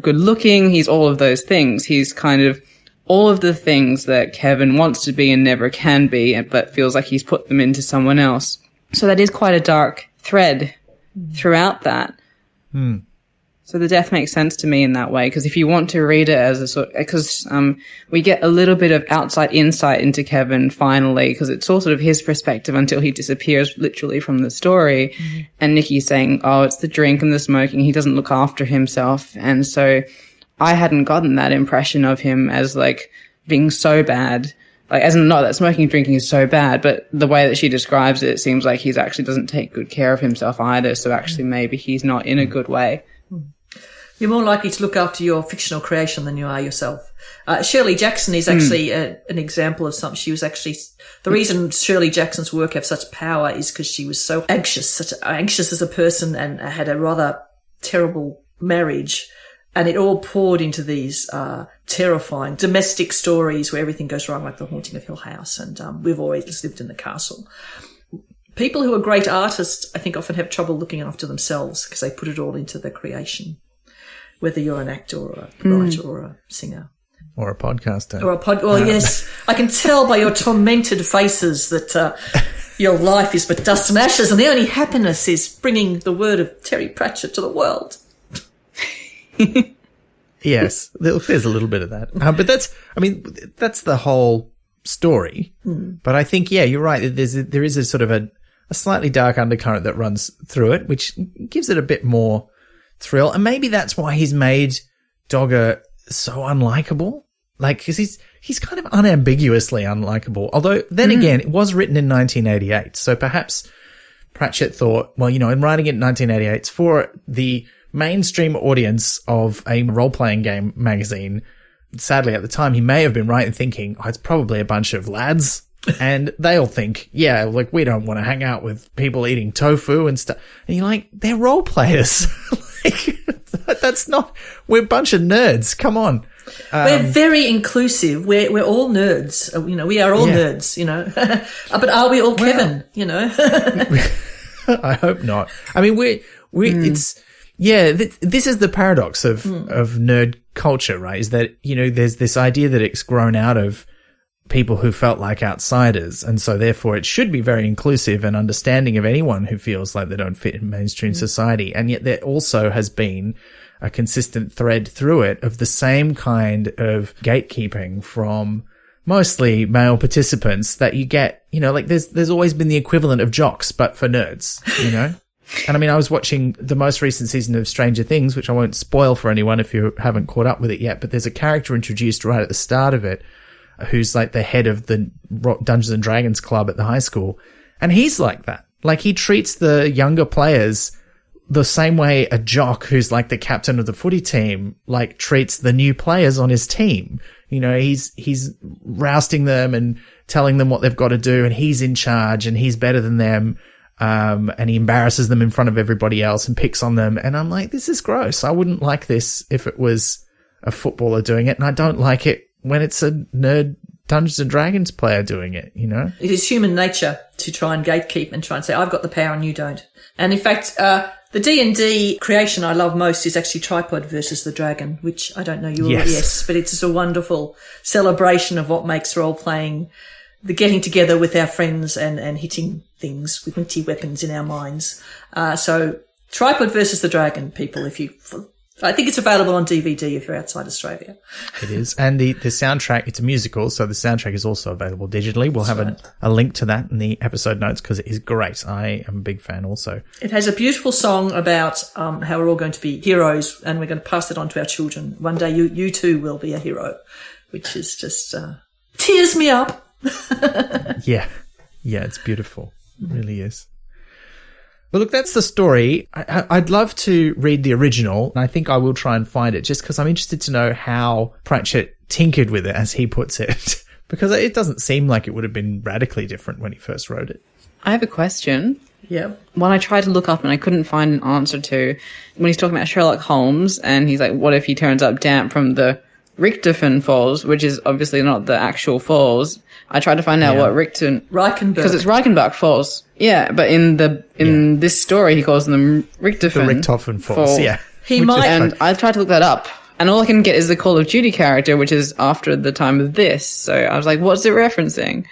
good looking. He's all of those things. He's kind of all of the things that Kevin wants to be and never can be, but feels like he's put them into someone else. So that is quite a dark thread throughout that. Hmm. So the death makes sense to me in that way because if you want to read it as a sort, because um, we get a little bit of outside insight into Kevin finally because it's all sort of his perspective until he disappears literally from the story, mm-hmm. and Nikki's saying, "Oh, it's the drink and the smoking. He doesn't look after himself," and so I hadn't gotten that impression of him as like being so bad. Like, as in, not that smoking and drinking is so bad, but the way that she describes it, it seems like he's actually doesn't take good care of himself either. So actually, maybe he's not in a good way. You're more likely to look after your fictional creation than you are yourself. Uh, Shirley Jackson is actually mm. a, an example of something. She was actually the reason Shirley Jackson's work have such power is because she was so anxious, such anxious as a person, and had a rather terrible marriage. And it all poured into these uh, terrifying domestic stories where everything goes wrong, like the haunting of Hill House, and um, we've always lived in the castle. People who are great artists, I think, often have trouble looking after themselves because they put it all into the creation whether you're an actor or a mm. writer or a singer. Or a podcaster. Or a pod. Well, yes. I can tell by your tormented faces that uh, your life is but dust and ashes, and the only happiness is bringing the word of Terry Pratchett to the world. yes, there's a little bit of that. Uh, but that's, I mean, that's the whole story. Mm. But I think, yeah, you're right. There's, a, there is a sort of a, a slightly dark undercurrent that runs through it, which gives it a bit more thrill. And maybe that's why he's made Dogger so unlikable. Like, cause he's, he's kind of unambiguously unlikable. Although then mm. again, it was written in 1988. So perhaps Pratchett thought, well, you know, in writing it in 1988, it's for the mainstream audience of a role playing game magazine. Sadly, at the time, he may have been right in thinking, oh, it's probably a bunch of lads. and they'll think, yeah, like we don't want to hang out with people eating tofu and stuff. And you're like, they're role players. that's not. We're a bunch of nerds. Come on. Um, we're very inclusive. We're we're all nerds. Uh, you know, we are all yeah. nerds. You know, but are we all Kevin? Well, you know. I hope not. I mean, we we mm. it's yeah. Th- this is the paradox of mm. of nerd culture, right? Is that you know there's this idea that it's grown out of people who felt like outsiders. And so therefore it should be very inclusive and understanding of anyone who feels like they don't fit in mainstream mm. society. And yet there also has been a consistent thread through it of the same kind of gatekeeping from mostly male participants that you get, you know, like there's, there's always been the equivalent of jocks, but for nerds, you know? and I mean, I was watching the most recent season of Stranger Things, which I won't spoil for anyone if you haven't caught up with it yet, but there's a character introduced right at the start of it who's like the head of the Dungeons and Dragons club at the high school. And he's like that. Like he treats the younger players the same way a jock who's like the captain of the footy team, like treats the new players on his team. You know, he's, he's rousting them and telling them what they've got to do and he's in charge and he's better than them. Um, and he embarrasses them in front of everybody else and picks on them. And I'm like, this is gross. I wouldn't like this if it was a footballer doing it. And I don't like it when it's a nerd Dungeons and Dragons player doing it, you know? It is human nature to try and gatekeep and try and say, I've got the power and you don't. And in fact, uh, the D&D creation I love most is actually Tripod versus the Dragon, which I don't know you yes. yes, but it's just a wonderful celebration of what makes role playing the getting together with our friends and, and hitting things with minty weapons in our minds. Uh, so Tripod versus the Dragon, people, if you I think it's available on DVD if you're outside Australia. It is. And the, the soundtrack, it's a musical, so the soundtrack is also available digitally. We'll have a, a link to that in the episode notes because it is great. I am a big fan also. It has a beautiful song about um, how we're all going to be heroes and we're going to pass it on to our children. One day you, you too will be a hero, which is just uh, tears me up. Yeah. Yeah, it's beautiful. It really is. Well, look, that's the story. I, I- I'd love to read the original, and I think I will try and find it just because I'm interested to know how Pratchett tinkered with it, as he puts it, because it doesn't seem like it would have been radically different when he first wrote it. I have a question. Yeah. One I tried to look up and I couldn't find an answer to. When he's talking about Sherlock Holmes and he's like, what if he turns up damp from the Richtofen Falls, which is obviously not the actual falls. I tried to find out Yeah. what Richten, Reichenberg. because it's Reichenbach Falls. Yeah, but in the, in this story, he calls them Richtofen. The Richtofen Falls, yeah. He Which might- And. I tried to look that up. And all I can get is the Call of Duty character, which is after the time of this. So I was like, what's it referencing?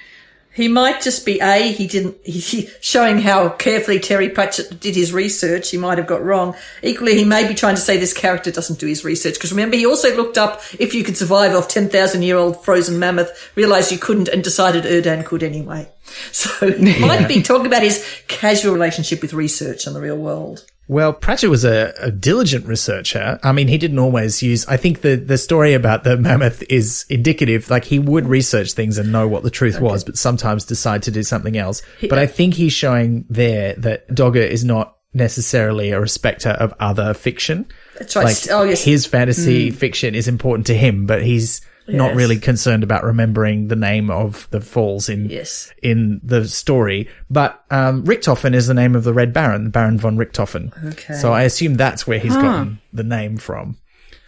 He might just be a he didn't he, showing how carefully Terry Pratchett did his research. He might have got wrong. Equally, he may be trying to say this character doesn't do his research because remember he also looked up if you could survive off ten thousand year old frozen mammoth, realised you couldn't, and decided Erdan could anyway. So he might be talking about his casual relationship with research and the real world. Well, Pratchett was a, a diligent researcher. I mean, he didn't always use, I think the, the story about the mammoth is indicative. Like he would research things and know what the truth was, but sometimes decide to do something else. But I uh, think he's showing there that Dogger is not necessarily a respecter of other fiction. That's right. Like oh yes, his fantasy hmm. fiction is important to him, but he's not really concerned about remembering the name of the falls in Yes. in the story. But um, Richthofen is the name of the Red Baron, Baron von Richthofen. Okay. So I assume that's where he's gotten the name from.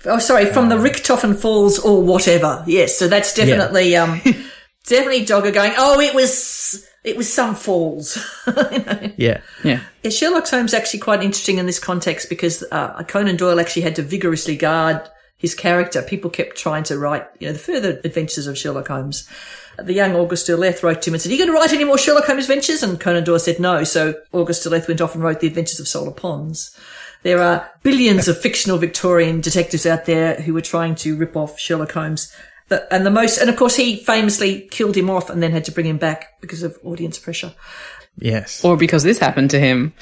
Oh, sorry, from the Richtofen Falls or whatever. Yes, so that's definitely, um, definitely Dogger going, oh, it was, it was some falls. Yeah. Yeah. Yeah, Sherlock Holmes actually quite interesting in this context because uh, Conan Doyle actually had to vigorously guard his character. People kept trying to write, you know, the further adventures of Sherlock Holmes. The young August Derleth wrote to him and said, "Are you going to write any more Sherlock Holmes adventures?" And Conan Doyle said no. So August Derleth went off and wrote The Adventures of Solar Pons. There are billions of fictional Victorian detectives out there who were trying to rip off Sherlock Holmes. And the most, and of course, he famously killed him off and then had to bring him back because of audience pressure. Yes. Or because this happened to him.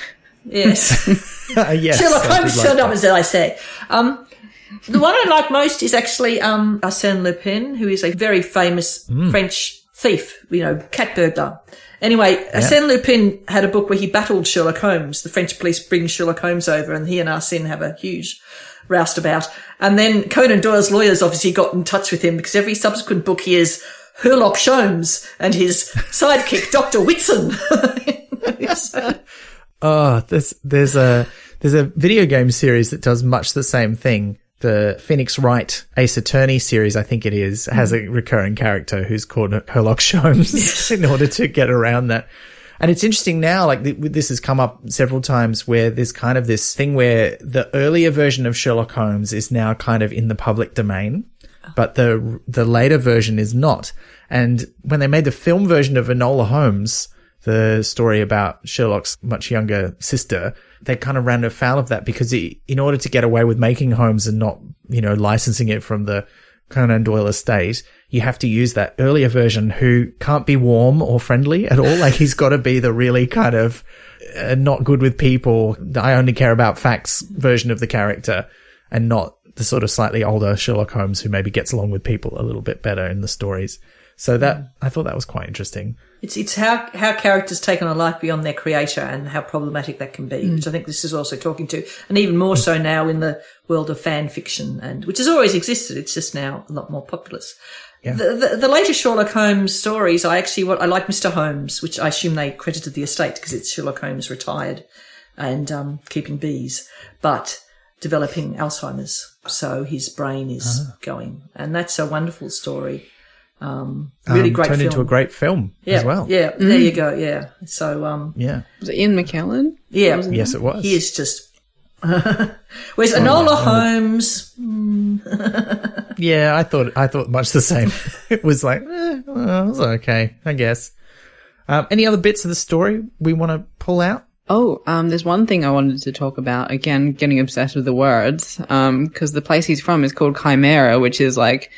Yes. yes. Sherlock I did Holmes like turned that. up, as I say. Um, the one I like most is actually um, Arsène Lupin, who is a very famous Hmm. French thief, you know, cat burglar. Anyway, Arsène Lupin had a book where he battled Sherlock Holmes. The French police bring Sherlock Holmes over, and he and Arsène have a huge roustabout. And then Conan Doyle's lawyers obviously got in touch with him because every subsequent book he is Herlock Sholmes and his sidekick, Dr. Whitson. Oh, there's there's a there's a video game series that does much the same thing. The Phoenix Wright Ace Attorney series, I think it is, has mm. a recurring character who's called Herlock Sholmes in order to get around that. And it's interesting now, like th- this has come up several times where there's kind of this thing where the earlier version of Sherlock Holmes is now kind of in the public domain, oh. but the the later version is not. And when they made the film version of Enola Holmes, the story about Sherlock's much younger sister, they kind of ran afoul of that because in order to get away with making Holmes and not, you know, licensing it from the Conan Doyle estate, you have to use that earlier version who can't be warm or friendly at all. Like he's got to be the really kind of uh, not good with people. I only care about facts version of the character and not the sort of slightly older Sherlock Holmes who maybe gets along with people a little bit better in the stories. So that, mm. I thought that was quite interesting. It's it's how how characters take on a life beyond their creator and how problematic that can be, mm. which I think this is also talking to, and even more so now in the world of fan fiction, and which has always existed. It's just now a lot more populous. Yeah. The, the, the later Sherlock Holmes stories, I actually what I like Mr. Holmes, which I assume they credited the estate because it's Sherlock Holmes retired and um, keeping bees, but developing Alzheimer's, so his brain is uh-huh. going, and that's a wonderful story. Um, really Um, great turned film. into a great film yeah, as well. Yeah, there you go. Yeah. So, um, Yeah. Was it Ian McKellen? yeah, Yes, it was. he is just. Whereas Enola Holmes, Yeah, I thought I thought much the same. it was like, eh, well, it was okay, I guess. Um, any other bits of the story we want to pull out? Oh, um, there's one thing I wanted to talk about. Again, getting obsessed with the words. Um, cause the place he's from is called Chimera, which is like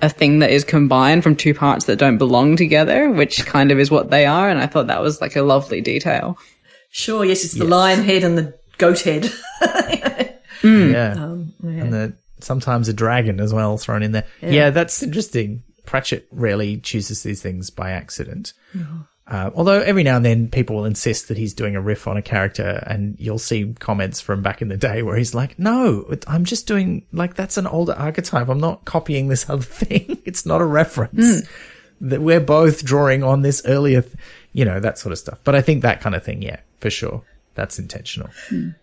a thing that is combined from two parts that don't belong together, which kind of is what they are. And I thought that was like a lovely detail. Sure, yes, it's the lion head and the goat head. Yeah. Um, yeah. and the sometimes a dragon as well thrown in there. Yeah, that's interesting. Pratchett rarely chooses these things by accident. Uh, although every now and then people will insist that he's doing a riff on a character, and you'll see comments from back in the day where he's like, "No, I'm just doing like that's an older archetype. I'm not copying this other thing. it's not a reference. That we're both drawing on this earlier, th- you know, that sort of stuff." But I think that kind of thing, yeah, for sure, that's intentional.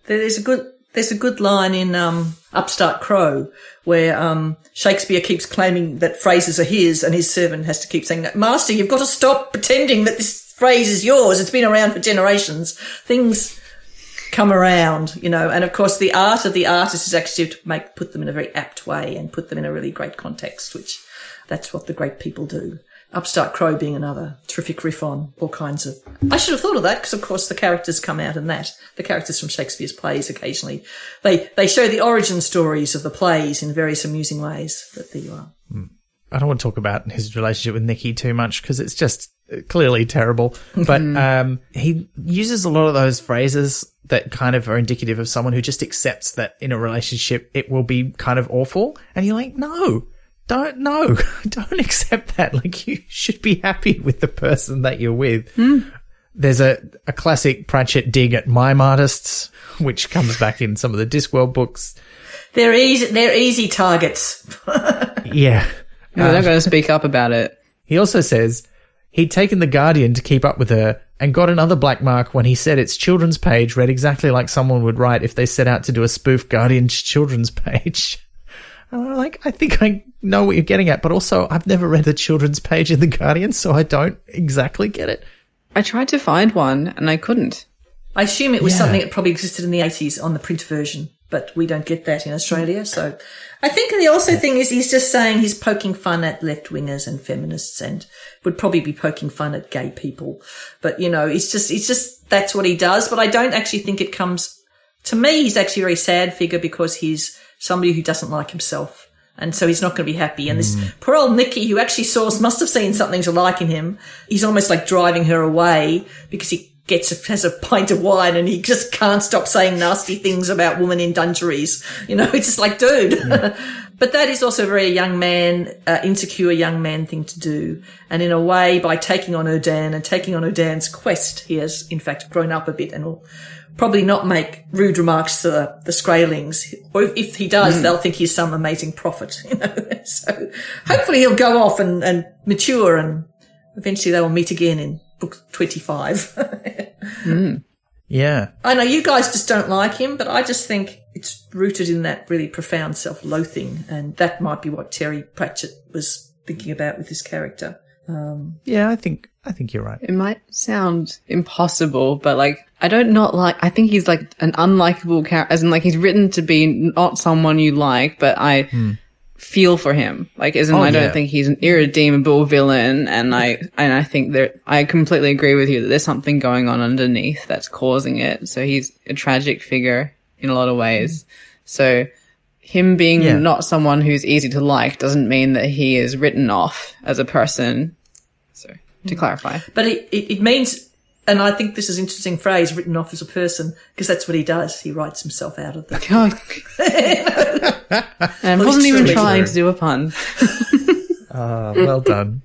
There's a good there's a good line in um, Upstart Crow where um, Shakespeare keeps claiming that phrases are his, and his servant has to keep saying, that "Master, you've got to stop pretending that this phrase is yours. It's been around for generations. Things come around, you know." And of course, the art of the artist is actually to make put them in a very apt way and put them in a really great context, which that's what the great people do. Upstart Crow being another terrific riff on all kinds of. I should have thought of that because, of course, the characters come out in that. The characters from Shakespeare's plays occasionally they they show the origin stories of the plays in various amusing ways. But there you are. I don't want to talk about his relationship with Nikki too much because it's just clearly terrible. But um, he uses a lot of those phrases that kind of are indicative of someone who just accepts that in a relationship it will be kind of awful, and you're like, no. Don't know. don't accept that. Like you should be happy with the person that you're with. Hmm. There's a, a classic Pratchett dig at mime artists, which comes back in some of the Discworld books. They're easy. They're easy targets. Yeah. no, They're not uh, going to speak up about it. He also says he'd taken The Guardian to keep up with her and got another black mark when he said its children's page read exactly like someone would write if they set out to do a spoof Guardian's children's page. And I'm like, I think I know what you're getting at, but also I've never read the children's page in The Guardian, so I don't exactly get it. I tried to find one and I couldn't. I assume it was Yeah. something that probably existed in the 80s on the print version, but we don't get that in Australia. So I think the also thing is he's just saying he's poking fun at left wingers and feminists and would probably be poking fun at gay people. But you know, it's just, it's just, that's what he does. But I don't actually think it comes, to me, he's actually a very sad figure because he's somebody who doesn't like himself. And so he's not going to be happy. And this hmm. poor old Nikki, who actually saw, must have seen something to like in him. He's almost like driving her away because he gets a, has a pint of wine and he just can't stop saying nasty things about women in dungarees. You know, it's just like, dude. but that is also a very young man, uh, insecure young man thing to do. And in a way, by taking on Erdan and taking on Erdan's quest, he has in fact grown up a bit and will probably not make rude remarks to the, the Scralings. Or if, if he does, they'll think he's some amazing prophet, you know. so hopefully he'll go off and, and mature and eventually they will meet again in book 25. Mm. Yeah. I know you guys just don't like him, but I just think it's rooted in that really profound self-loathing, and that might be what Terry Pratchett was thinking about with his character. Um, yeah, I think, I think you're right. It might sound impossible, but like, I don't not like, I think he's like an unlikable character, as in like he's written to be not someone you like, but I hmm. Feel for him. Like, isn't, Oh, I don't yeah. think he's an irredeemable villain, and I, and I think that, I completely agree with you that there's something going on underneath that's causing it. So he's a tragic figure in a lot of ways. So, him being Yeah. not someone who's easy to like doesn't mean that he is written off as a person. So, to clarify. But it, it, it means, and I think this is an interesting phrase, written off as a person, because that's what he does. He writes himself out of the. and I wasn't even true. trying to do a pun. Uh, well done.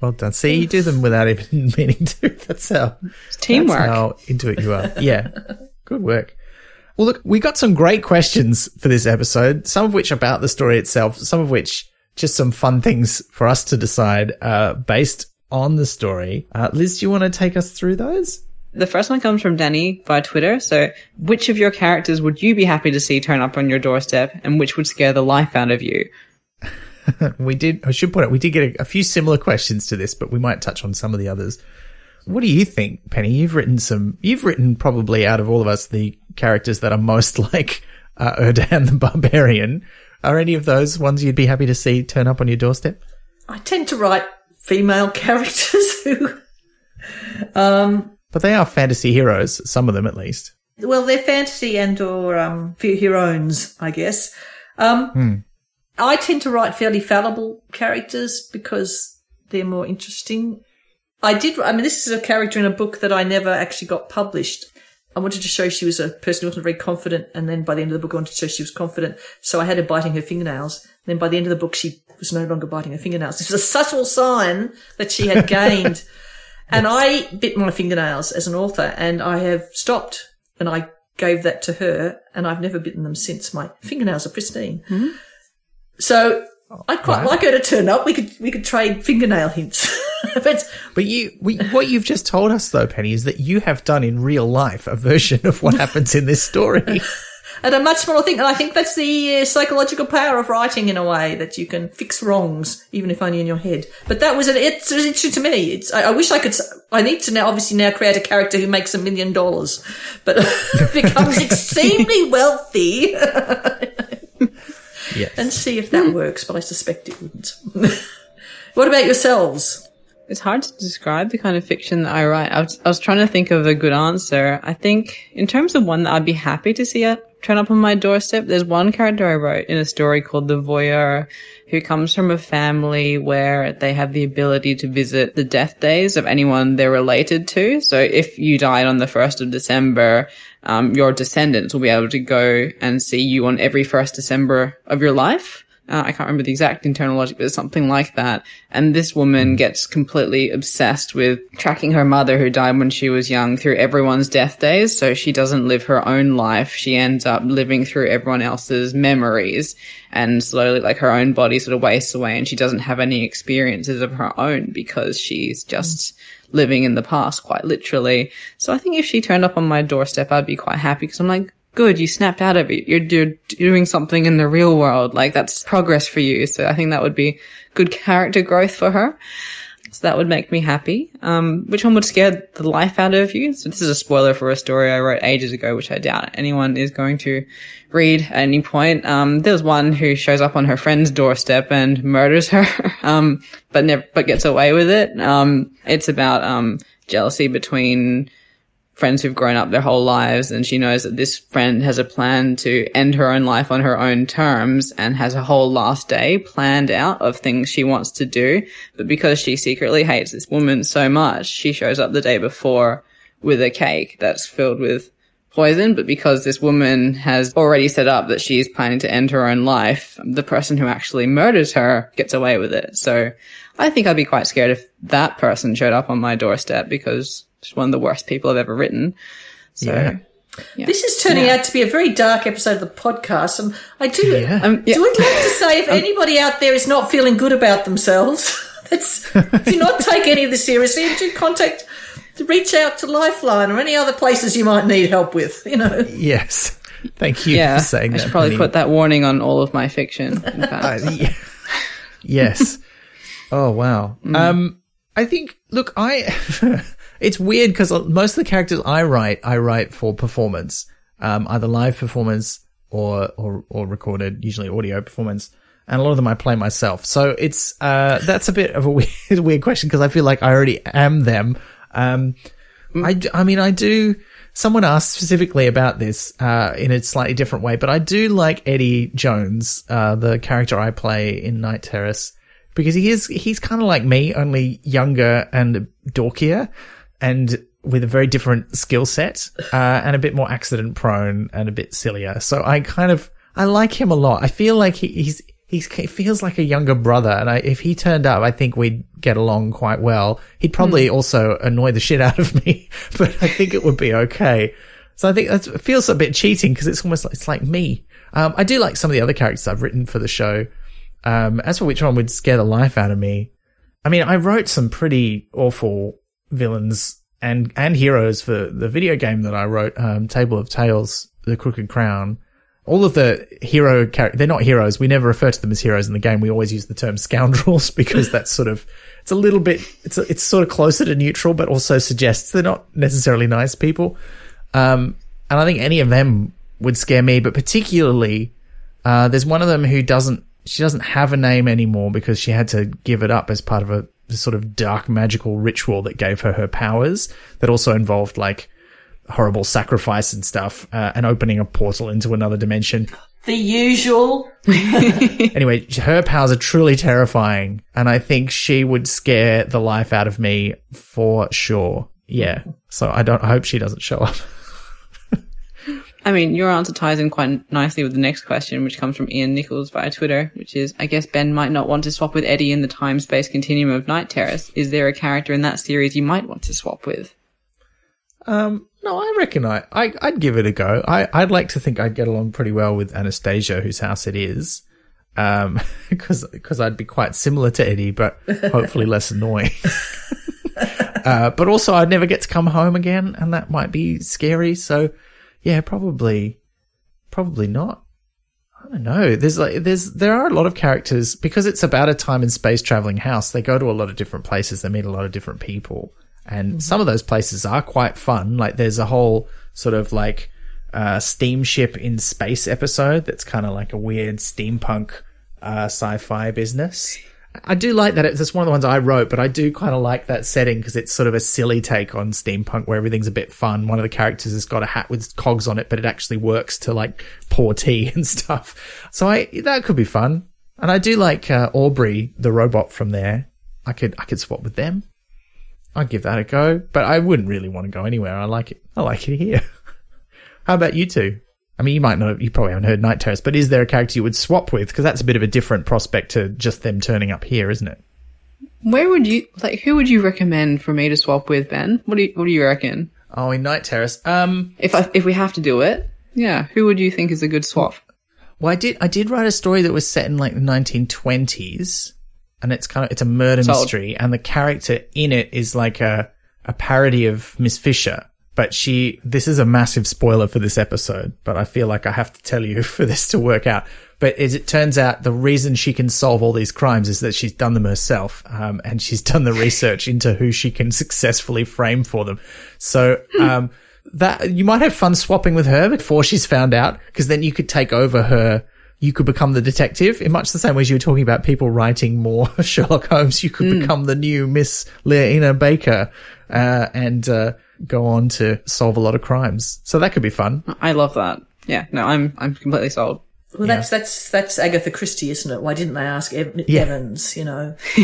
Well done. See, you do them without even meaning to. That's how, teamwork. That's how into it you are. Yeah. Good work. Well, look, we got some great questions for this episode, some of which about the story itself, some of which just some fun things for us to decide, uh, based on the story. Uh, Liz, do you want to take us through those? The first one comes from Danny via Twitter. So, which of your characters would you be happy to see turn up on your doorstep, and which would scare the life out of you? We did, I should point out, we did get a, a few similar questions to this, but we might touch on some of the others. What do you think, Penny? You've written some, you've written probably out of all of us the characters that are most like uh, Erdan the Barbarian. Are any of those ones you'd be happy to see turn up on your doorstep? I tend to write female characters who, um, but they are fantasy heroes, some of them at least. Well, they're fantasy and or um, heroines, I guess. Um, I tend to write fairly fallible characters because they're more interesting. I did. I mean, this is a character in a book that I never actually got published. I wanted to show she was a person who wasn't very confident, and then by the end of the book, I wanted to show she was confident. So I had her biting her fingernails. And Then by the end of the book, she was no longer biting her fingernails. This was a subtle sign that she had gained. and I bit my fingernails as an author, and I have stopped. And I gave that to her, and I've never bitten them since. My fingernails are pristine. Hmm. So I'd quite Wow. like her to turn up. We could we could trade fingernail hints. but But you, we, what you've just told us though, Penny, is that you have done in real life a version of what happens in this story. and a much smaller thing. And I think that's the uh, psychological power of writing in a way that you can fix wrongs, even if only in your head. But that was an, it's, it's interesting to me. It's, I, I wish I could, I need to now obviously now create a character who makes a million dollars, but becomes extremely wealthy yes. and see if that works. But I suspect it wouldn't. what about yourselves? It's hard to describe the kind of fiction that I write. I was, I was trying to think of a good answer. I think in terms of one that I'd be happy to see it turn up on my doorstep, there's one character I wrote in a story called The Voyeur who comes from a family where they have the ability to visit the death days of anyone they're related to. So if you died on the 1st of December, um, your descendants will be able to go and see you on every 1st December of your life. Uh, I can't remember the exact internal logic, but it's something like that. And this woman gets completely obsessed with tracking her mother who died when she was young through everyone's death days. So she doesn't live her own life. She ends up living through everyone else's memories and slowly like her own body sort of wastes away and she doesn't have any experiences of her own because she's just living in the past quite literally. So I think if she turned up on my doorstep, I'd be quite happy because I'm like, good, you snapped out of it. You're, you're doing something in the real world. Like that's progress for you. So I think that would be good character growth for her. So that would make me happy. Um, which one would scare the life out of you? So this is a spoiler for a story I wrote ages ago, which I doubt anyone is going to read at any point. Um, there's one who shows up on her friend's doorstep and murders her, um, but never, but gets away with it. Um, it's about, um, jealousy between friends who've grown up their whole lives and she knows that this friend has a plan to end her own life on her own terms and has a whole last day planned out of things she wants to do. But because she secretly hates this woman so much, she shows up the day before with a cake that's filled with poison. But because this woman has already set up that she's planning to end her own life, the person who actually murders her gets away with it. So I think I'd be quite scared if that person showed up on my doorstep because she's one of the worst people I've ever written. So Yeah. This is turning out to be a very dark episode of the podcast. And I do, Yeah. um, yeah. do would like to say if anybody out there is not feeling good about themselves, that's, do not take any of this seriously and do contact, reach out to Lifeline or any other places you might need help with, you know. Yes. Thank you yeah, for saying I that. I should probably Penny. put that warning on all of my fiction. In fact. Uh, yeah. yes. Oh wow. Um, I think. Look, I. it's weird because most of the characters I write, I write for performance, um, either live performance or or or recorded, usually audio performance. And a lot of them I play myself. So it's uh, that's a bit of a weird, weird question because I feel like I already am them. Um, I, d- I mean, I do. Someone asked specifically about this uh, in a slightly different way, but I do like Eddie Jones, uh, the character I play in Night Terrace, because he is he's kind of like me, only younger and dorkier, and with a very different skill set, uh, and a bit more accident prone and a bit sillier. So I kind of I like him a lot. I feel like he, he's he's he feels like a younger brother, and I, if he turned up, I think we'd get along quite well. He'd probably also annoy the shit out of me, but I think it would be okay. So I think that feels a bit cheating because it's almost like, it's like me. Um, I do like some of the other characters I've written for the show. Um, as for which one would scare the life out of me, I mean, I wrote some pretty awful villains and, and heroes for the video game that I wrote, um, Table of Tales, The Crooked Crown. All of the hero characters, they're not heroes. We never refer to them as heroes in the game. We always use the term scoundrels because that's sort of, it's a little bit, it's, a, it's sort of closer to neutral, but also suggests they're not necessarily nice people. Um, and I think any of them would scare me, but particularly, uh, there's one of them who doesn't, she doesn't have a name anymore because she had to give it up as part of a sort of dark magical ritual that gave her her powers that also involved like horrible sacrifice and stuff uh, and opening a portal into another dimension. The usual. Anyway, her powers are truly terrifying and I think she would scare the life out of me for sure. Yeah. So I don't I hope she doesn't show up. I mean, your answer ties in quite nicely with the next question, which comes from Ian Nichols via Twitter, which is, I guess Ben might not want to swap with Eddie in the time-space continuum of Night Terrace. Is there a character in that series you might want to swap with? Um, no, I reckon I, I I'd give it a go. I I'd like to think I'd get along pretty well with Anastasia, whose house it is. Um, because because I'd be quite similar to Eddie, but hopefully less annoying. uh, but also I'd never get to come home again, and that might be scary. So, yeah, probably, probably not. I don't know. There's like there's there are a lot of characters because it's about a time and space traveling house. They go to a lot of different places. They meet a lot of different people, and some of those places are quite fun. Like there's a whole sort of like uh, steamship in space episode that's kind of like a weird steampunk uh, sci-fi business. I do like that. It's one of the ones I wrote, but I do kind of like that setting because it's sort of a silly take on steampunk where everything's a bit fun. One of the characters has got a hat with cogs on it, but it actually works to like pour tea and stuff. So I that could be fun. And I do like uh, Aubrey, the robot from there. I could I could swap with them. I'd give that a go, but I wouldn't really want to go anywhere. I like it. I like it here. How about you two? I mean, you might not, you probably haven't heard Night Terrace, but is there a character you would swap with? Because that's a bit of a different prospect to just them turning up here, isn't it? Where would you, like, who would you recommend for me to swap with, Ben? What do you, what do you reckon? Oh, in Night Terrace. Um, If I, if we have to do it, yeah, who would you think is a good swap? well, I did, I did write a story that was set in like the 1920s and it's kind of, it's a murder Sold. mystery and the character in it is like a, a parody of Miss Fisher. But she, this is a massive spoiler for this episode, but I feel like I have to tell you for this to work out. But as it turns out, the reason she can solve all these crimes is that she's done them herself, um, and she's done the research into who she can successfully frame for them. So, um, that you might have fun swapping with her before she's found out, because then you could take over her. You could become the detective in much the same way as you were talking about people writing more Sherlock Holmes. You could become the new Miss Leona Baker, uh, and, uh, go on to solve a lot of crimes. So that could be fun. I love that. Yeah, no, I'm, I'm completely sold. Well, that's that's that's Agatha Christie, isn't it? Why didn't they ask Ev- Yeah. Evans? You know.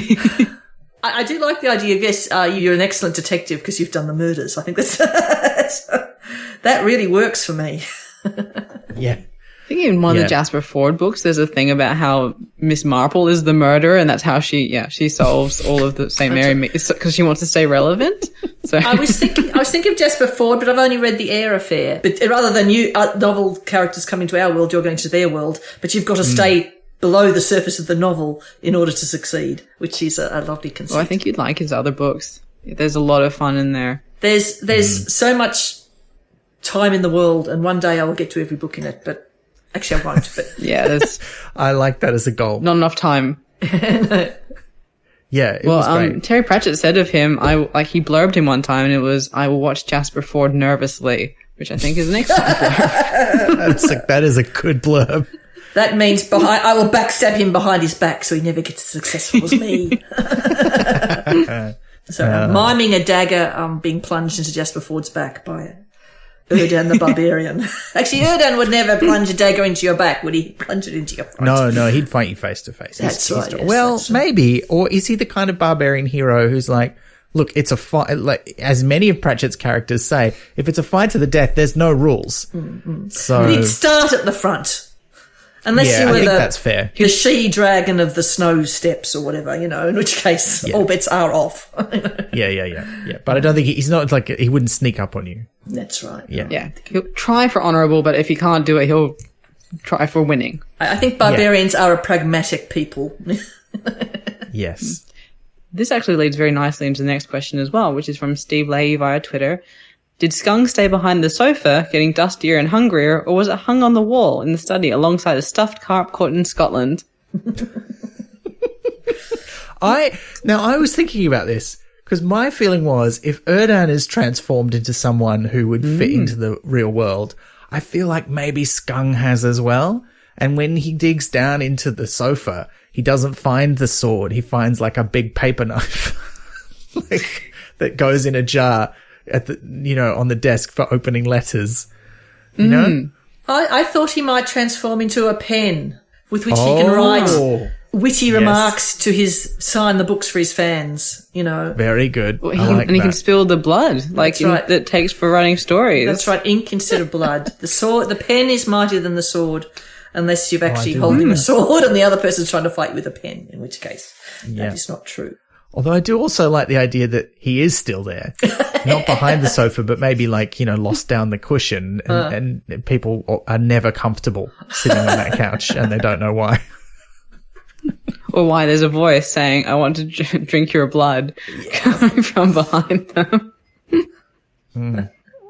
I, I do like the idea of yes, uh, you're an excellent detective because you've done the murders. I think that's that really works for me. Yeah. I think in one of the Jasper Fforde books, there's a thing about how Miss Marple is the murderer, and that's how she, yeah, she solves all of the St. Mary because she wants to stay relevant. So I was thinking, I was thinking of Jasper Fforde, but I've only read the Eyre Affair. But rather than you uh, novel characters coming to our world, you're going to their world. But you've got to stay below the surface of the novel in order to succeed, which is a, a lovely conceit. well, I think you'd like his other books. There's a lot of fun in there. There's there's so much time in the world, and one day I will get to every book in it. But actually, I won't. But Yeah, there's I like that as a goal. not enough time. Yeah. It Well, was great. um, Terry Pratchett said of him, I like he blurbed him one time, and it was, "I will watch Jasper Fforde nervously," which I think is an excellent blurb. That's like, that is a good blurb. that means behind, I will backstab him behind his back, so he never gets as successful as me. so I'm miming a dagger um, being plunged into Jasper Fforde's back by Erdan the barbarian. Actually, Erdan would never plunge a dagger into your back, would he? Plunge it into your front. No, no, he'd fight you face to face. That's he's right, dr- yes, well, that's right. maybe, or is he the kind of barbarian hero who's like, look, it's a fight. Like as many of Pratchett's characters say, if it's a fight to the death, there's no rules. Mm, So He'd start at the front. Unless yeah, you I were think the, that's fair. the she dragon of the snow steps or whatever, you know, in which case all bets are off. Yeah, yeah, yeah, yeah. But I don't think he, he's not like he wouldn't sneak up on you. that's right. Yeah, yeah, he'll try for honorable, but if he can't do it, he'll try for winning. I, I think barbarians are a pragmatic people. Yes. This actually leads very nicely into the next question as well, which is from Steve Leahy via Twitter. Did Skung stay behind the sofa, getting dustier and hungrier, or was it hung on the wall in the study alongside a stuffed carp caught in Scotland? I now I was thinking about this because my feeling was if Erdan is transformed into someone who would fit mm. into the real world, I feel like maybe Skung has as well. And when he digs down into the sofa, he doesn't find the sword. He finds like a big paper knife like, that goes in a jar at the, you know, on the desk for opening letters. You know? Mm. I, I thought he might transform into a pen with which he can oh. write Oh, witty remarks to his sign the books for his fans. You know, very good. Well, he I like and he can spill the blood like That's in, right. that takes for writing stories. that's right, ink instead of blood. The sword, the pen is mightier than the sword, unless you've oh, actually do holding a sword and the other person's trying to fight you with a pen. In which case, Yeah. that is not true. Although I do also like the idea that he is still there, not behind the sofa, but maybe like, you know, lost down the cushion and, and people are never comfortable sitting on that couch and they don't know why. or why there's a voice saying, I want to drink your blood coming from behind them.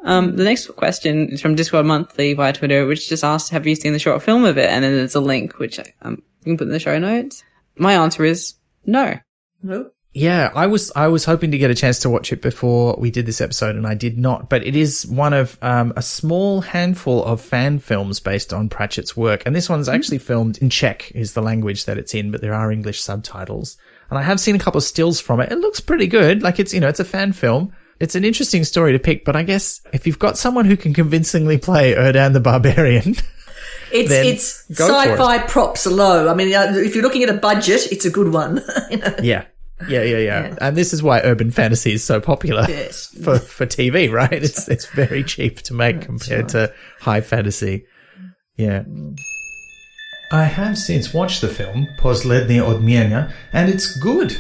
Um, the next question is from Discworld Monthly via Twitter, which just asked, have you seen the short film of it? And then there's a link, which um, you can put in the show notes. My answer is no. No. Yeah, I was I was hoping to get a chance to watch it before we did this episode, and I did not. But it is one of um, a small handful of fan films based on Pratchett's work, and this one's actually filmed in Czech, is the language that it's in, but there are English subtitles. And I have seen a couple of stills from it. It looks pretty good. Like it's you know it's a fan film. It's an interesting story to pick, but I guess if you've got someone who can convincingly play Erdan the Barbarian, It's it's for it. sci-fi props are low. I mean, uh, if you're looking at a budget, it's a good one. you know? yeah. Yeah, yeah, yeah, And this is why urban fantasy is so popular. Yes. for for TV, right? It's it's very cheap to make compared to high fantasy. Yeah. I have since watched the film Posledny Odmienia, and it's good.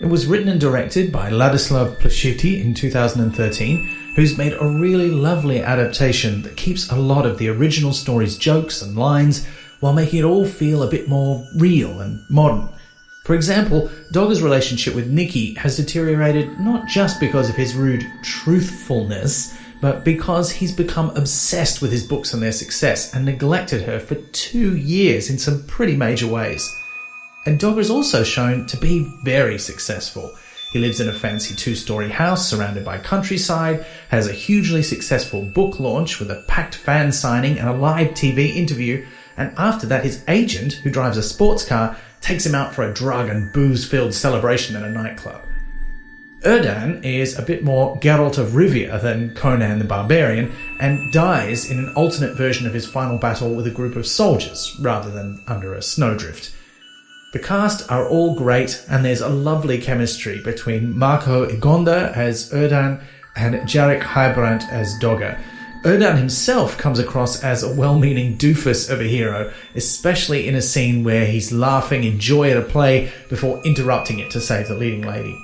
It was written and directed by Ladislav Plashiti in 2013, who's made a really lovely adaptation that keeps a lot of the original story's jokes and lines while making it all feel a bit more real and modern. For example, Dogger's relationship with Nikki has deteriorated not just because of his rude truthfulness, but because he's become obsessed with his books and their success and neglected her for two years in some pretty major ways. And Dogger's also shown to be very successful. He lives in a fancy two story house surrounded by countryside, has a hugely successful book launch with a packed fan signing and a live TV interview, and after that, his agent, who drives a sports car, takes him out for a drug and booze filled celebration at a nightclub. Erdan is a bit more Geralt of Rivia than Conan the Barbarian and dies in an alternate version of his final battle with a group of soldiers rather than under a snowdrift. The cast are all great and there's a lovely chemistry between Marco Igonda as Erdan and Jarek Heibrandt as Dogger. Erdan himself comes across as a well-meaning doofus of a hero, especially in a scene where he's laughing in joy at a play before interrupting it to save the leading lady.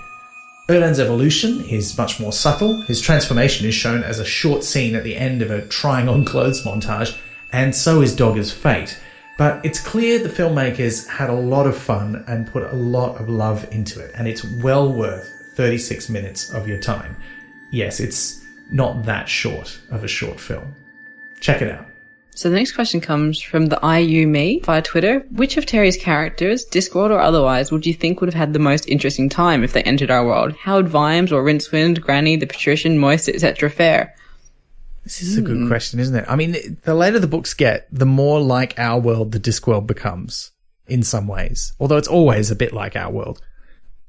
Erdan's evolution is much more subtle. His transformation is shown as a short scene at the end of a trying on clothes montage, and so is Dogger's fate. But it's clear the filmmakers had a lot of fun and put a lot of love into it, and it's well worth 36 minutes of your time. Yes, it's not that short of a short film. Check it out. So the next question comes from the IU me via Twitter. Which of Terry's characters, Discworld or otherwise, would you think would have had the most interesting time if they entered our world? Howard Vimes or Rincewind, Granny, the Patrician, Moist, etc. Fair. This is a good question, isn't it? I mean, the later the books get, the more like our world the Discworld becomes in some ways. Although it's always a bit like our world.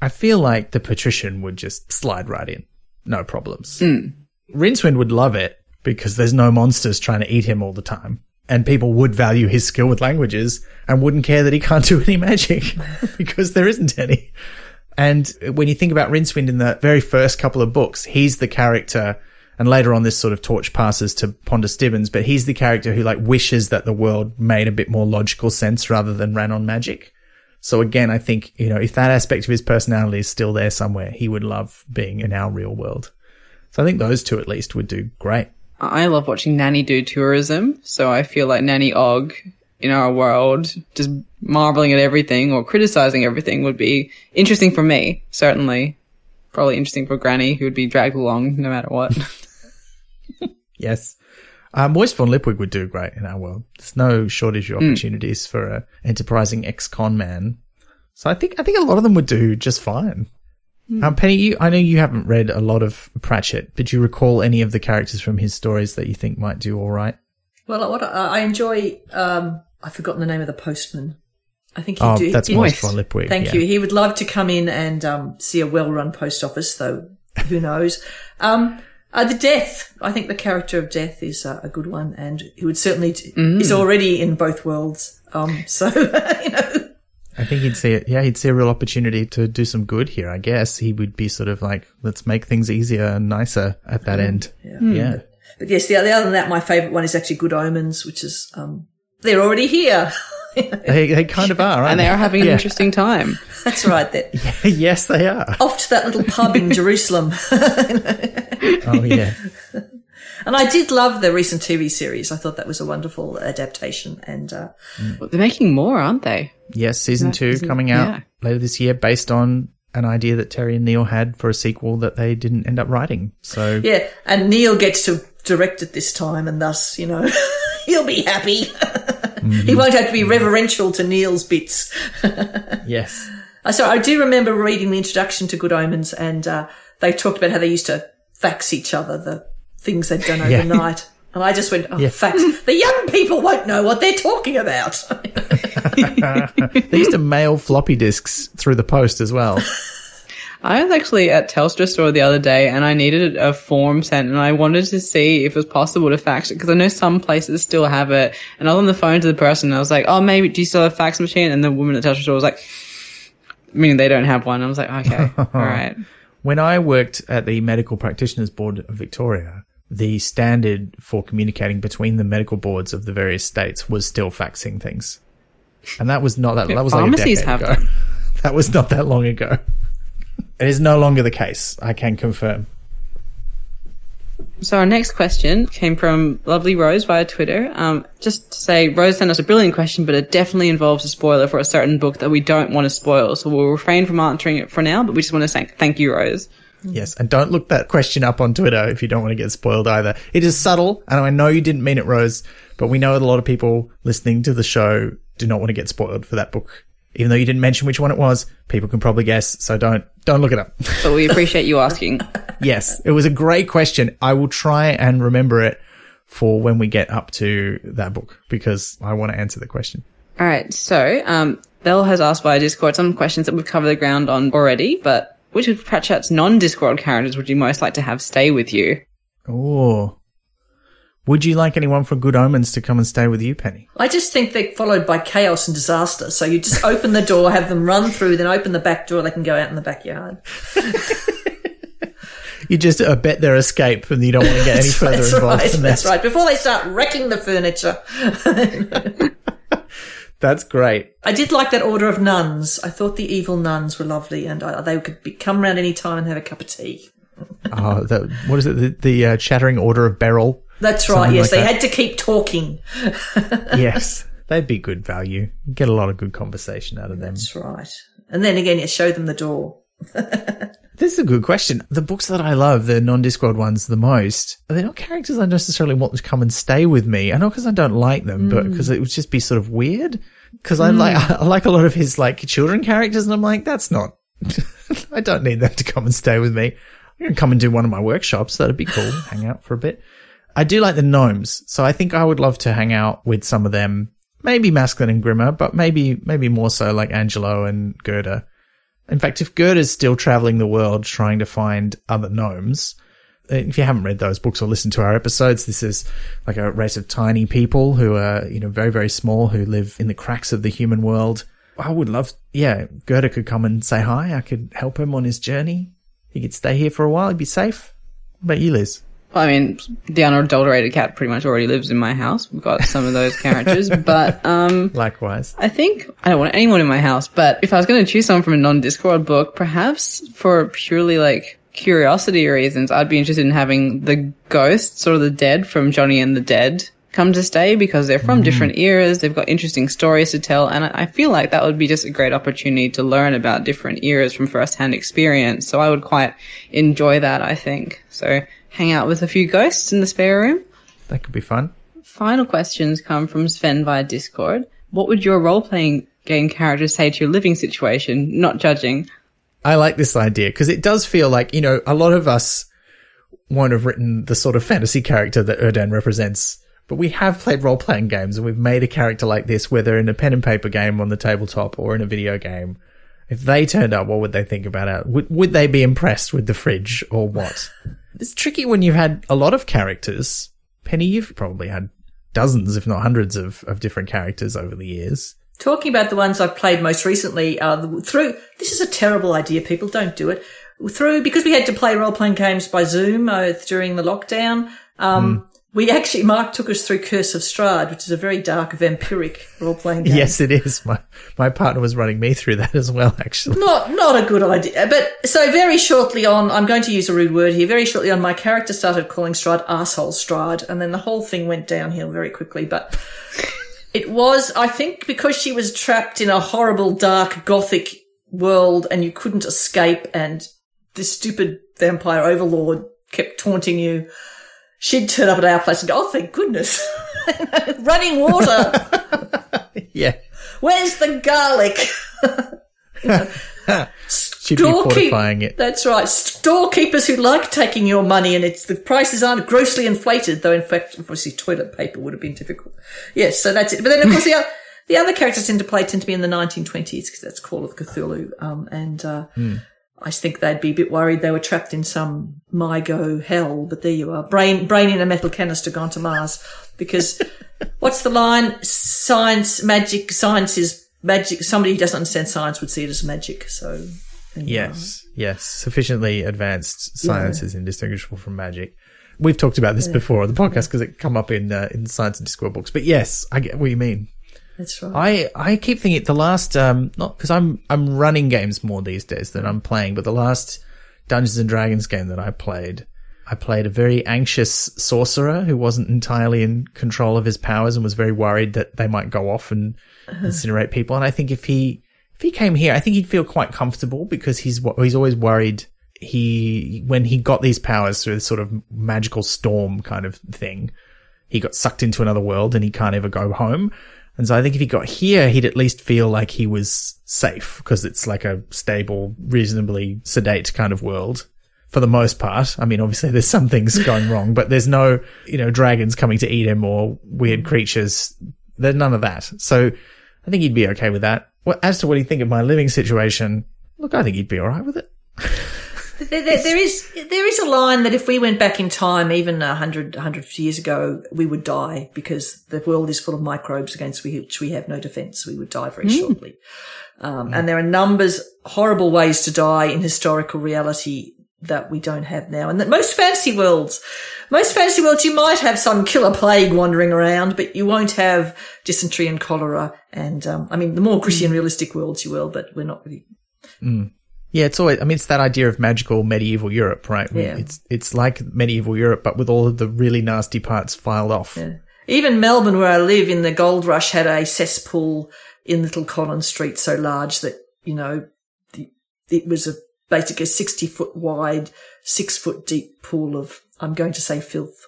I feel like the patrician would just slide right in. No problems. Hmm. Rincewind would love it because there's no monsters trying to eat him all the time. And people would value his skill with languages and wouldn't care that he can't do any magic because there isn't any. And when you think about Rincewind in the very first couple of books, he's the character, and later on this sort of torch passes to Ponder Stibbons, but he's the character who like wishes that the world made a bit more logical sense rather than ran on magic. So again, I think, you know, if that aspect of his personality is still there somewhere, he would love being in our real world. So I think those two at least would do great. I love watching Nanny do tourism, so I feel like Nanny Ogg in our world, just marveling at everything or criticizing everything would be interesting for me, certainly. Probably interesting for Granny, who would be dragged along no matter what. Yes. Uh, Moist von Lipwig would do great in our world. There's no shortage of opportunities for an enterprising ex-con man. So I think, I think a lot of them would do just fine. Um, Penny, you, I know you haven't read a lot of Pratchett, but do you recall any of the characters from his stories that you think might do all right? Well, what I, I enjoy um, I've forgotten the name of the postman. I think he'd Oh, do. that's he'd- Moist von Lipwig. Thank yeah. you. He would love to come in and um, see a well-run post office, though who knows? Um, uh, the Death. I think the character of Death is uh, a good one, and he would certainly t- Mm. is already in both worlds. Um, so you know, I think he'd see it. Yeah, he'd see a real opportunity to do some good here. I guess he would be sort of like, let's make things easier and nicer at that end. Yeah. but yes, the, the other than that, my favourite one is actually Good Omens, which is um, they're already here. They, they kind of are, aren't And they are having an Yeah. interesting time. That's right. They're yes, they are. off to that little pub in Jerusalem. Oh, yeah. And I did love the recent TV series. I thought that was a wonderful adaptation. And uh, But they're making more, aren't they? Yes, season two isn't- coming out yeah. later this year based on an idea that Terry and Neil had for a sequel that they didn't end up writing. So, yeah, and Neil gets to direct it this time, and thus, you know, he'll be happy. he won't have to be reverential to Neil's bits. yes. Uh, So I do remember reading the introduction to Good Omens, and uh, they talked about how they used to fax each other the things they'd done Yeah. overnight. And I just went, oh, Yeah. fax. The young people won't know what they're talking about. They used to mail floppy disks through the post as well. I was actually at Telstra store the other day and I needed a form sent and I wanted to see if it was possible to fax it because I know some places still have it. And I was on the phone to the person and I was like, oh, maybe, do you still have a fax machine? And the woman at Telstra store was like, meaning they don't have one. I was like, okay, all right. When I worked at the Medical Practitioners Board of Victoria, the standard for communicating between the medical boards of the various states was still faxing things. And that was not that, that was like a decade have ago. them. That was not that long ago. It is no longer the case. I can confirm. So our next question came from Lovely Rose via Twitter. Um, just to say, Rose sent us a brilliant question, but it definitely involves a spoiler for a certain book that we don't want to spoil. So we'll refrain from answering it for now, but we just want to say thank you, Rose. Yes, and don't look that question up on Twitter if you don't want to get spoiled either. It is subtle, and I know you didn't mean it, Rose, but we know that a lot of people listening to the show do not want to get spoiled for that book. Even though you didn't mention which one it was, people can probably guess, so don't don't look it up. But we appreciate you asking. yes, it was a great question. I will try and remember it for when we get up to that book because I want to answer the question. All right. So, um, Belle has asked via Discord some questions that we've covered the ground on already, but which of Pratchett's non-Discworld characters would you most like to have stay with you? Oh. Would you like anyone from Good Omens to come and stay with you, Penny? I just think they're followed by chaos and disaster. So you just open the door, have them run through, then open the back door, they can go out in the backyard. You just uh, bet their escape and you don't want to get any further That's involved right. than That's right. Before they start wrecking the furniture. That's great. I did like that order of nuns. I thought the evil nuns were lovely and uh, they could be, come round any time and have a cup of tea. Oh, that, what is it? The, the uh, Chattering Order of Beryl. That's right. Something Yes, like they that. had to keep talking. yes, they'd be good value. Get a lot of good conversation out of them. That's right. And then again, you show them the door. This is a good question. The books that I love, the non-Discworld ones, the most, they're not characters I necessarily want to come and stay with me. I know because I don't like them, but hmm. because it would just be sort of weird. Because I hmm. like I like a lot of his like children characters, and I'm like, that's not. I don't need them to come and stay with me. I can come and do one of my workshops. That'd be cool. hang out for a bit. I do like the gnomes, so I think I would love to hang out with some of them. Maybe Masklin and Grimma, but maybe maybe more so like Angalo and Gurder. In fact, if Gurder's still traveling the world trying to find other gnomes, uh, if you haven't read those books or listened to our episodes, this is like a race of tiny people who are, you know, very, very small who live in the cracks of the human world. I would love, yeah, Gurder could come and say hi. I could help him on his journey. He could stay here for a while. He'd be safe. What about you, Liz? I mean, the unadulterated cat pretty much already lives in my house. We've got some of those characters, but um, Likewise. I think I don't want anyone in my house. But if I was going to choose someone from a non-Discworld book, perhaps for purely like curiosity reasons, I'd be interested in having the ghosts or the dead from Johnny and the Dead come to stay because they're from different eras. They've got interesting stories to tell, and I I feel like that would be just a great opportunity to learn about different eras from first-hand experience. So I would quite enjoy that. I think so. Hang out with a few ghosts in the spare room. That could be fun. Final questions come from Sven via Discord. What would your role playing game character say to your living situation? Not judging. I like this idea because it does feel like, you know, a lot of us won't have written the sort of fantasy character that Erdan represents But we have played role playing games and we've made a character like this, whether in a pen and paper game on the tabletop or in a video game. If they turned up, what would they think about it? Would, would they be impressed with the fridge or what? it's tricky when you've had a lot of characters. Penny, you've probably had dozens, if not hundreds of, of different characters over the years. Talking about the ones I've played most recently, uh, through, this is a terrible idea, people, don't do it. Through, because we had to play role playing games by Zoom uh, during the lockdown, um, mm. We actually, Mark took us through Curse of Strahd, which is a very dark, vampiric role playing game. Yes, it is. My, my partner was running me through that as well, actually. Not, not a good idea. But so very shortly on, I'm going to use a rude word here, very shortly on, my character started calling Strahd asshole Strahd, and then the whole thing went downhill very quickly. But it was, I think, because she was trapped in a horrible, dark, gothic world and you couldn't escape and this stupid vampire overlord kept taunting you. She'd turn up at our place and go, oh, thank goodness. Running water. yeah. Where's the garlic? She'd be fortifying it. That's right. Storekeepers who like taking your money and it's the prices aren't grossly inflated, though in fact, obviously toilet paper would have been difficult. Yes, so that's it. But then of course the other, the other characters into play tend to be in the 1920s because that's Call of Cthulhu. Um, and, uh, mm. I think they'd be a bit worried they were trapped in some Mi-Go hell, but there you are. Brain, brain in a metal canister gone to Mars. Because what's the line? Science, magic, science is magic. Somebody who doesn't understand science would see it as magic. So. Yes, yes. Sufficiently advanced science yeah. is indistinguishable from magic. We've talked about this yeah. before on the podcast because it come up in uh, in science and Discworld books. But yes, I get what you mean. That's right. I, I keep thinking the last, um, not because I'm, I'm running games more these days than I'm playing, but the last Dungeons and Dragons game that I played, I played a very anxious sorcerer who wasn't entirely in control of his powers and was very worried that they might go off and uh-huh. incinerate people. And I think if he, if he came here, I think he'd feel quite comfortable because he's, he's always worried he, when he got these powers through this sort of magical storm kind of thing, he got sucked into another world and he can't ever go home. And so I think if he got here, he'd at least feel like he was safe because it's like a stable, reasonably sedate kind of world for the most part. I mean, obviously there's some things going wrong, but there's no, you know, dragons coming to eat him or weird creatures. There's none of that. So I think he'd be okay with that. Well, as to what he'd think of my living situation, look, I think he'd be all right with it. There, there, there is there is a line that if we went back in time, even 100, 150 years ago, we would die because the world is full of microbes against which we have no defense. We would die very mm. shortly. Um, mm. And there are numbers, horrible ways to die in historical reality that we don't have now. And that most fantasy worlds, most fantasy worlds, you might have some killer plague wandering around, but you won't have dysentery and cholera. And, um, I mean, the more gritty and realistic worlds you will, but we're not really. Mm. Yeah, it's always. I mean, it's that idea of magical medieval Europe, right? Yeah. It's it's like medieval Europe, but with all of the really nasty parts filed off. Yeah. Even Melbourne, where I live in the gold rush, had a cesspool in Little Collins Street so large that you know the, it was a basically a sixty foot wide, six foot deep pool of I'm going to say filth.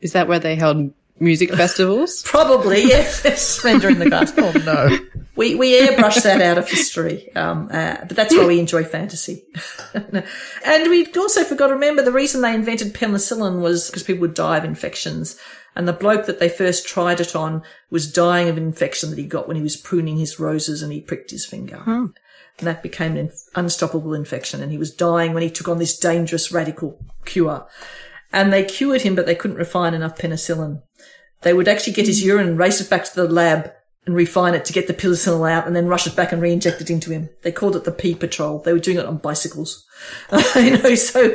Is that where they held music festivals? Probably, yes. Splendor in the Grass. oh no. We, we airbrush that out of history. Um, uh, but that's why we enjoy fantasy. and we also forgot to remember the reason they invented penicillin was because people would die of infections. And the bloke that they first tried it on was dying of an infection that he got when he was pruning his roses and he pricked his finger. Hmm. And that became an unstoppable infection. And he was dying when he took on this dangerous radical cure. And they cured him, but they couldn't refine enough penicillin. They would actually get his urine race it back to the lab and refine it to get the penicillin out and then rush it back and re-inject it into him. They called it the pee patrol. They were doing it on bicycles. you know, so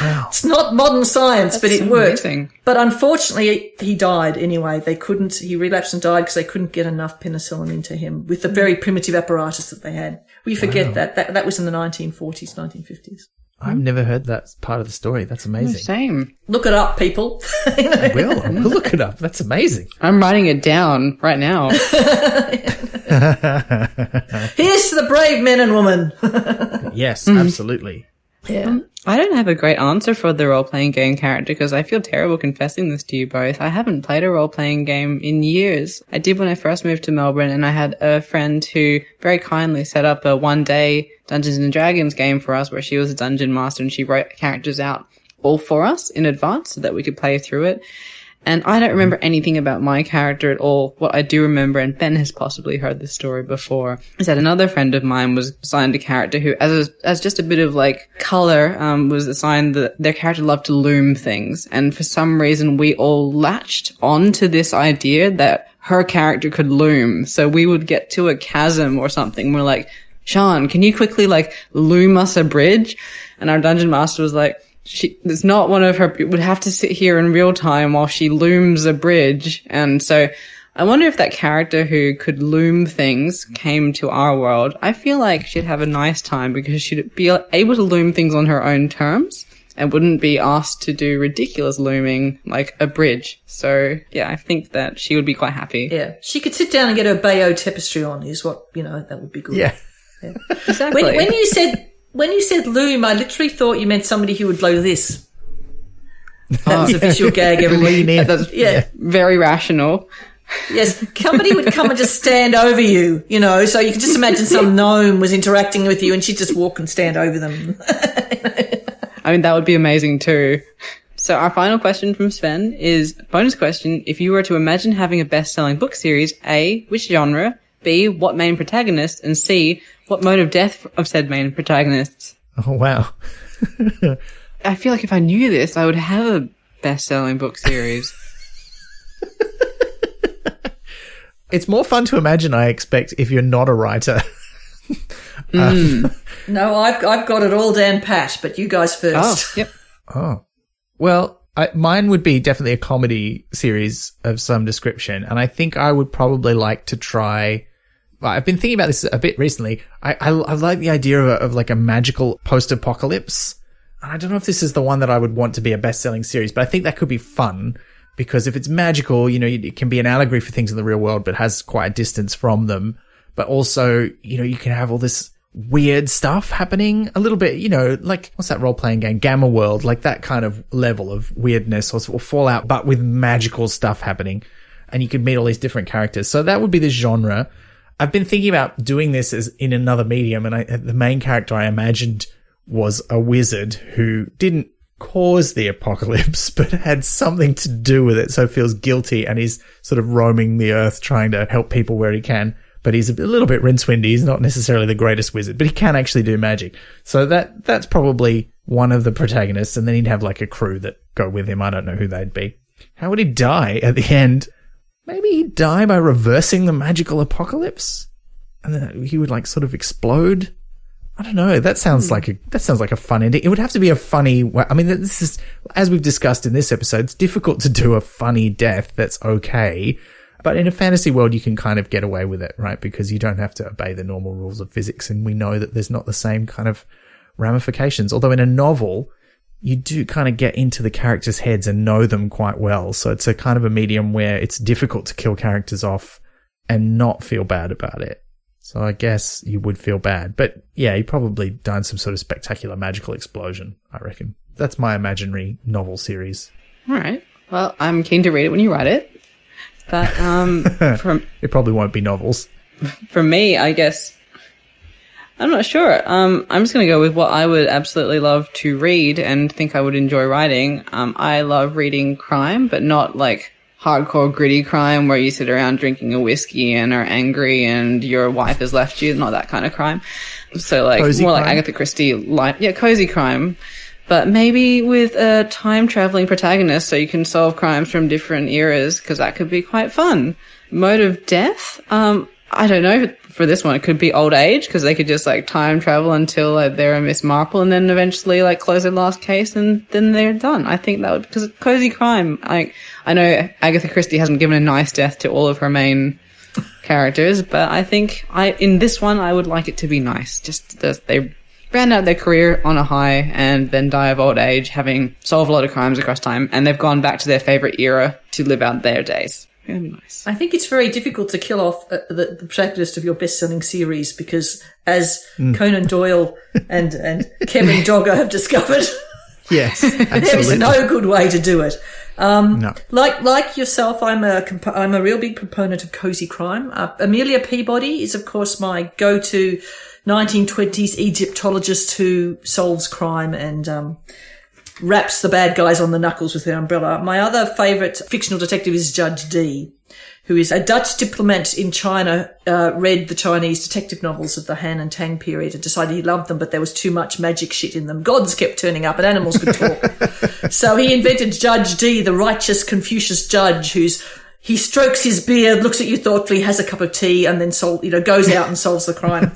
wow. it's not modern science, That's but it worked. Amazing. But unfortunately, he died anyway. They couldn't, he relapsed and died because they couldn't get enough penicillin into him with the very mm. primitive apparatus that they had. We forget wow. that. that. That was in the 1940s, 1950s. I've never heard that part of the story. That's amazing. same. Look it up, people. I will. I will look it up. That's amazing. I'm writing it down right now. Here's to the brave men and women. yes, mm. absolutely. Yeah. Um, I don't have a great answer for the role playing game character because I feel terrible confessing this to you both. I haven't played a role playing game in years. I did when I first moved to Melbourne and I had a friend who very kindly set up a one day Dungeons and Dragons game for us where she was a dungeon master and she wrote characters out all for us in advance so that we could play through it. And I don't remember anything about my character at all. What I do remember, and Ben has possibly heard this story before, is that another friend of mine was assigned a character who, as a, as just a bit of like color, um, was assigned that their character loved to loom things. And for some reason, we all latched onto this idea that her character could loom. So we would get to a chasm or something. We're like, Sean, can you quickly like loom us a bridge? And our dungeon master was like, she, it's not one of her, would have to sit here in real time while she looms a bridge. And so I wonder if that character who could loom things came to our world. I feel like she'd have a nice time because she'd be able to loom things on her own terms and wouldn't be asked to do ridiculous looming like a bridge. So yeah, I think that she would be quite happy. Yeah. She could sit down and get her Bayeux tapestry on is what, you know, that would be good. Yeah. Exactly. When, when you said, when you said loom, I literally thought you meant somebody who would blow this. That was a visual gag, everybody. Lean in. That's Yeah. very rational. Yes, somebody would come and just stand over you, you know, so you could just imagine some gnome was interacting with you and she'd just walk and stand over them. I mean, that would be amazing too. So our final question from Sven is bonus question. If you were to imagine having a best-selling book series, A, which genre? B, what main protagonist? And C, what mode of death of said main protagonists? Oh, wow. I feel like if I knew this, I would have a best-selling book series. It's more fun to imagine, I expect, if you're not a writer. Um, hmm. no, I've, I've got it all down pat, but you guys oh, first. yep. Oh. Well, I, mine would be definitely a comedy series of some description. And I think I would probably like to try. I've been thinking about this a bit recently. I, I, I like the idea of, a, of like a magical post apocalypse. I don't know if this is the one that I would want to be a best selling series, but I think that could be fun because if it's magical, you know, it can be an allegory for things in the real world, but has quite a distance from them. But also, you know, you can have all this weird stuff happening a little bit, you know, like what's that role playing game? Gamma World, like that kind of level of weirdness or, or Fallout, but with magical stuff happening. And you could meet all these different characters. So that would be the genre. I've been thinking about doing this as in another medium, and I, the main character I imagined was a wizard who didn't cause the apocalypse, but had something to do with it. So feels guilty and he's sort of roaming the earth trying to help people where he can. But he's a little bit Rincewindy. He's not necessarily the greatest wizard, but he can actually do magic. So that, that's probably one of the protagonists. And then he'd have like a crew that go with him. I don't know who they'd be. How would he die at the end? Maybe he'd die by reversing the magical apocalypse? And then he would like sort of explode? I don't know. That sounds hmm. like a that sounds like a fun ending. It would have to be a funny. I mean, this is as we've discussed in this episode. It's difficult to do a funny death that's okay, but in a fantasy world, you can kind of get away with it, right? Because you don't have to obey the normal rules of physics, and we know that there's not the same kind of ramifications. Although in a novel, you do kind of get into the characters' heads and know them quite well. So it's a kind of a medium where it's difficult to kill characters off and not feel bad about it. So I guess you would feel bad. But yeah, he probably done some sort of spectacular magical explosion, I reckon. That's my imaginary novel series. All right. Well, I'm keen to read it when you write it. But um, from It probably won't be novels. for me, I guess I'm not sure. Um, I'm just going to go with what I would absolutely love to read and think I would enjoy writing. Um, I love reading crime, but not like hardcore gritty crime where you sit around drinking a whiskey and are angry and your wife has left you. Not that kind of crime. So like Cozy more like? Agatha Christie, like yeah, cozy crime. But maybe with a time traveling protagonist, so you can solve crimes from different eras, because that could be quite fun. Mode of death? Um, I don't know. For this one, it could be old age, because they could just like time travel until like, they're a Miss Marple, and then eventually like close their last case, and then they're done. I think that would because cozy crime. Like I know Agatha Christie hasn't given a nice death to all of her main characters, but I think I in this one I would like it to be nice. Just that they ran out their career on a high and then die of old age, having solved a lot of crimes across time, and they've gone back to their favorite era to live out their days. Very nice. I think it's very difficult to kill off uh, the, the protagonist of your best-selling series because, as Hmm. Conan Doyle and and Kevin Dogger have discovered, Yes, there is no good way to do it. Um, No. Like like yourself, I'm a comp- I'm a real big proponent of cozy crime. Uh, Amelia Peabody is, of course, my go-to 1920s Egyptologist who solves crime and um, raps the bad guys on the knuckles with her umbrella. My other favourite fictional detective is Judge Dee, who is a Dutch diplomat in China, uh, read the Chinese detective novels of the Han and Tang period and decided he loved them, but there was too much magic shit in them. Gods kept turning up and animals could talk. so he invented Judge Dee, the righteous Confucius judge, who's he strokes his beard, looks at you thoughtfully, has a cup of tea, and then sol- you know goes out and solves the crime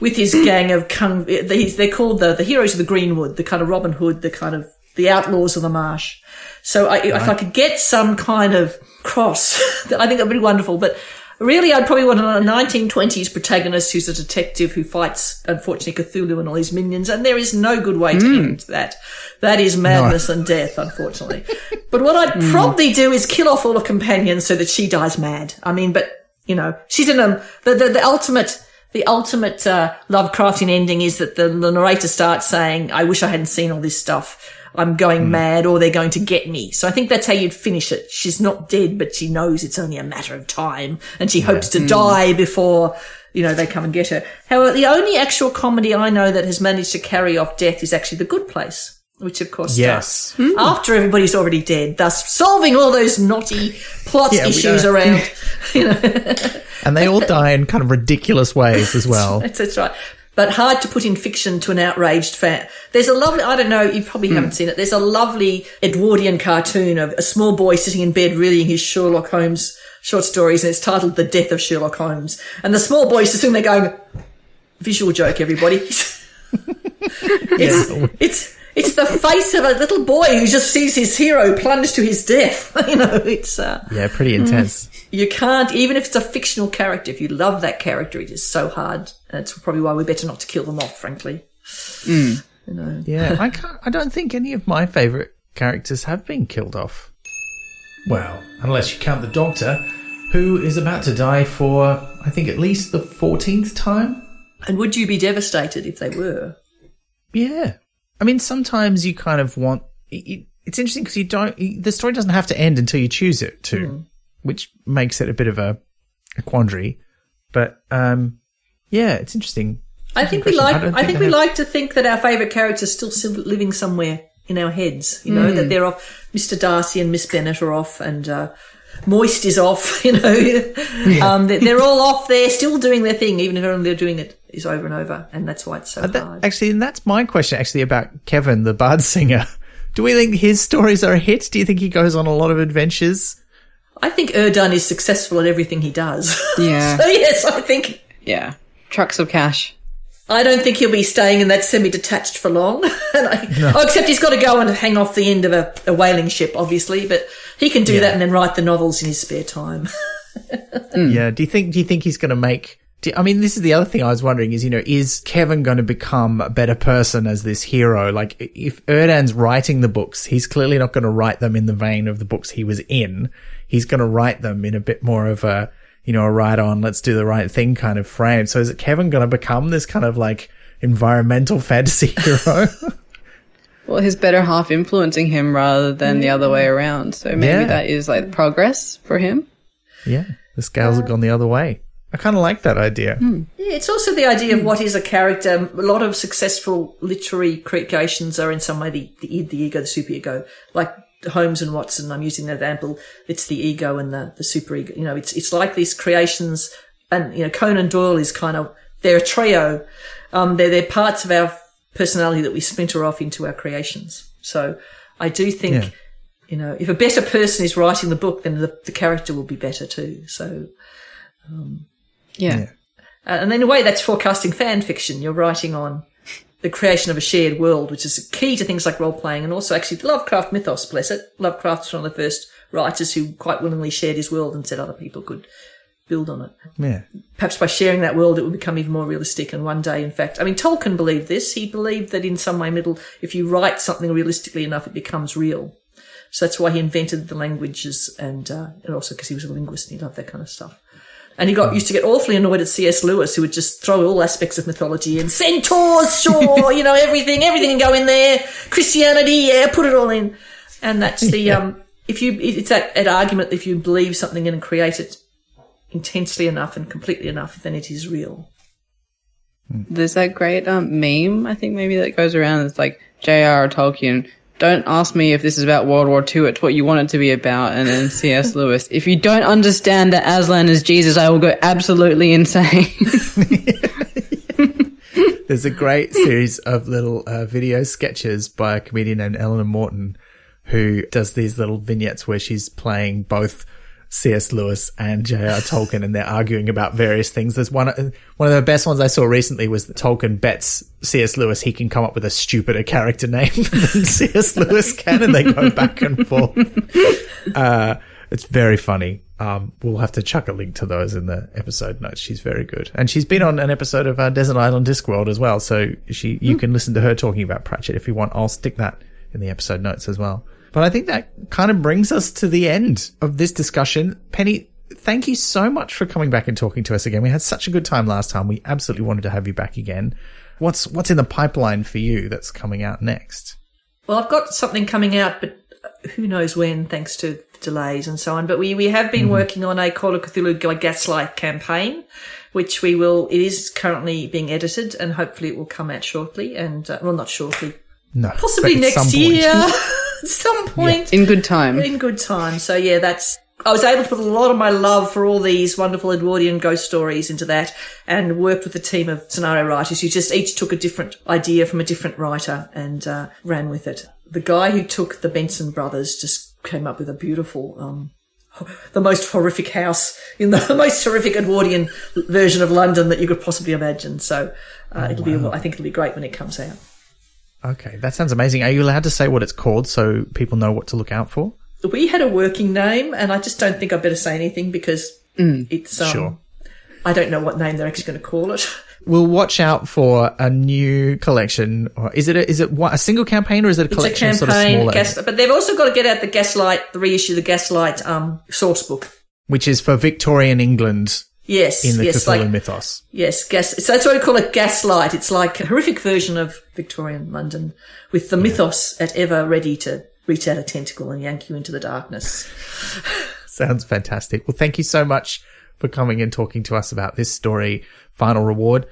with his gang of kung. They're called the the heroes of the Greenwood, the kind of Robin Hood, the kind of the outlaws of the marsh. So I, if I could get some kind of cross, I think that'd be wonderful. But really, I'd probably want a 1920s protagonist who's a detective who fights, unfortunately, Cthulhu and all his minions. And there is no good way to hmm. end that. That is madness and death, unfortunately. but what I'd hmm. probably do is kill off all her companions so that she dies mad. I mean, but you know, she's in a the the, the ultimate. The ultimate uh, Lovecraftian ending is that the, the narrator starts saying, "I wish I hadn't seen all this stuff. I'm going hmm. mad or they're going to get me. So I think that's how you'd finish it. She's not dead, but she knows it's only a matter of time and she hopes to hmm. die before, you know, they come and get her. However, the only actual comedy I know that has managed to carry off death is actually The Good Place. Which of course Yes. starts hmm. after everybody's already dead, thus solving all those knotty plot Yeah, issues around. you know, And they all die in kind of ridiculous ways as well. That's, that's right. But hard to put in fiction to an outraged fan. There's a lovely, I don't know, you probably hmm. haven't seen it. There's a lovely Edwardian cartoon of a small boy sitting in bed reading his Sherlock Holmes short stories and it's titled The Death of Sherlock Holmes. And the small boy's just sitting there going, visual joke, everybody. it's, it's, it's the face of a little boy who just sees his hero plunge to his death. you know, it's, uh, Yeah, pretty intense. you can't, even if it's a fictional character, if you love that character, it is so hard. It's probably why we're better not to kill them off, frankly. You know. Yeah, I can't. I don't think any of my favorite characters have been killed off. Well, unless you count the Doctor, who is about to die for, I think, at least the fourteenth time. And would you be devastated if they were? Yeah, I mean, sometimes you kind of want. It, it's interesting because you don't. The story doesn't have to end until you choose it to, which makes it a bit of a, a quandary. But um, yeah, it's interesting. I think we Question. I like. I think think we have- like to think that our favourite characters still living somewhere in our heads. You know that they're off. Mr. Darcy and Miss Bennet are off, and uh, Moist is off. You know, um, they're, they're all off there, still doing their thing, even if only they're doing it is over and over, and that's why it's so uh, That, hard. actually, and that's my question. Actually, about Kevin, the bard singer. Do we think his stories are a hit? Do you think he goes on a lot of adventures? I think Erdan is successful at everything he does. Yeah. so yes, I think Yeah. Trucks of cash. I don't think he'll be staying in that semi-detached for long. And I- Oh, except he's got to go and hang off the end of a, a whaling ship, obviously. But he can do that and then write the novels in his spare time. Yeah. Do you think? Do you think he's going to make? I mean, this is the other thing I was wondering is, you know, is Kevin going to become a better person as this hero? Like, if Erdan's writing the books, he's clearly not going to write them in the vein of the books he was in. He's going to write them in a bit more of a, you know, a right on, let's do the right thing kind of frame. So is it Kevin going to become this kind of like environmental fantasy hero? Well, his better half influencing him rather than the other way around. So maybe Yeah. that is like progress for him. yeah. The scales have gone the other way. I kind of like that idea. Hmm. Yeah, it's also the idea of hmm. what is a character. A lot of successful literary creations are in some way the, the, the ego, the superego. Like Holmes and Watson, I'm using that example. It's the ego and the, the superego. You know, it's, it's like these creations and, you know, Conan Doyle is kind of, they're a trio. Um, they're, they're parts of our personality that we splinter off into our creations. So I do think, Yeah. you know, if a better person is writing the book, then the, the character will be better too. So, um, Yeah. Yeah. uh, and in a way, that's forecasting fan fiction. You're writing on the creation of a shared world, which is key to things like role playing and also actually the Lovecraft mythos, bless it. Lovecraft's one of the first writers who quite willingly shared his world and said other people could build on it. Yeah. Perhaps by sharing that world, it would become even more realistic. And one day, in fact, I mean, Tolkien believed this. He believed that in some way, middle, if you write something realistically enough, it becomes real. So that's why he invented the languages and, uh, and also because he was a linguist and he loved that kind of stuff. And he got used to get awfully annoyed at C.S. Lewis, who would just throw all aspects of mythology in. Centaurs, sure, you know, everything, everything can go in there. Christianity, yeah, put it all in. And that's the, um, if you, it's that, that argument, if you believe something and create it intensely enough and completely enough, then it is real. There's that great um, meme, I think maybe that goes around. It's like J.R.R. Tolkien don't ask me if this is about World War II. It's what you want it to be about. And then C.S. Lewis, if you don't understand that Aslan is Jesus, I will go absolutely insane. There's a great series of little uh, video sketches by a comedian named Eleanor Morton who does these little vignettes where she's playing both C.S. Lewis and J.R. Tolkien and they're arguing about various things. There's one, one of the best ones I saw recently was that Tolkien bets C.S. Lewis he can come up with a stupider character name than C.S. Lewis can and they go back and forth. Uh, it's very funny. Um, we'll have to chuck a link to those in the episode notes. She's very good, and she's been on an episode of uh, Desert Island Discworld as well. So she, you can listen to her talking about Pratchett if you want. I'll stick that in the episode notes as well. But I think that kind of brings us to the end of this discussion. Penny, thank you so much for coming back and talking to us again. We had such a good time last time. We absolutely wanted to have you back again. What's what's in the pipeline for you that's coming out next? Well, I've got something coming out, but who knows when, thanks to delays and so on. But we, we have been working on a Call of Cthulhu Gaslight campaign, which we will, it is currently being edited and hopefully it will come out shortly. And, uh, well, not shortly, No, possibly but at some next year, at some point In good time. in good time. So yeah, that's. I was able to put a lot of my love for all these wonderful Edwardian ghost stories into that, and worked with a team of scenario writers who just each took a different idea from a different writer and uh, ran with it. The guy who took the Benson brothers just came up with a beautiful. Um, the most horrific house in the, the most horrific Edwardian version of London that you could possibly imagine. So uh, it'll be, I think it'll be great when it comes out. Okay, that sounds amazing. Are you allowed to say what it's called so people know what to look out for? we had a working name, and I just don't think I better say anything because it's um, Sure. I don't know what name they're actually going to call it. We'll watch out for a new collection. Or is it a, is it a single campaign or is it a It's a collection sort of campaign, smaller? gas, but they've also got to get out the Gaslight, the reissue, the Gaslight um, source book. which is for Victorian England Yes, in the yes, Cthulhu like mythos. yes, gas. So that's why we call it Gaslight. It's like a horrific version of Victorian London with the mythos at ever ready to reach out a tentacle and yank you into the darkness. Sounds fantastic. Well, thank you so much for coming and talking to us about this story, Final Reward.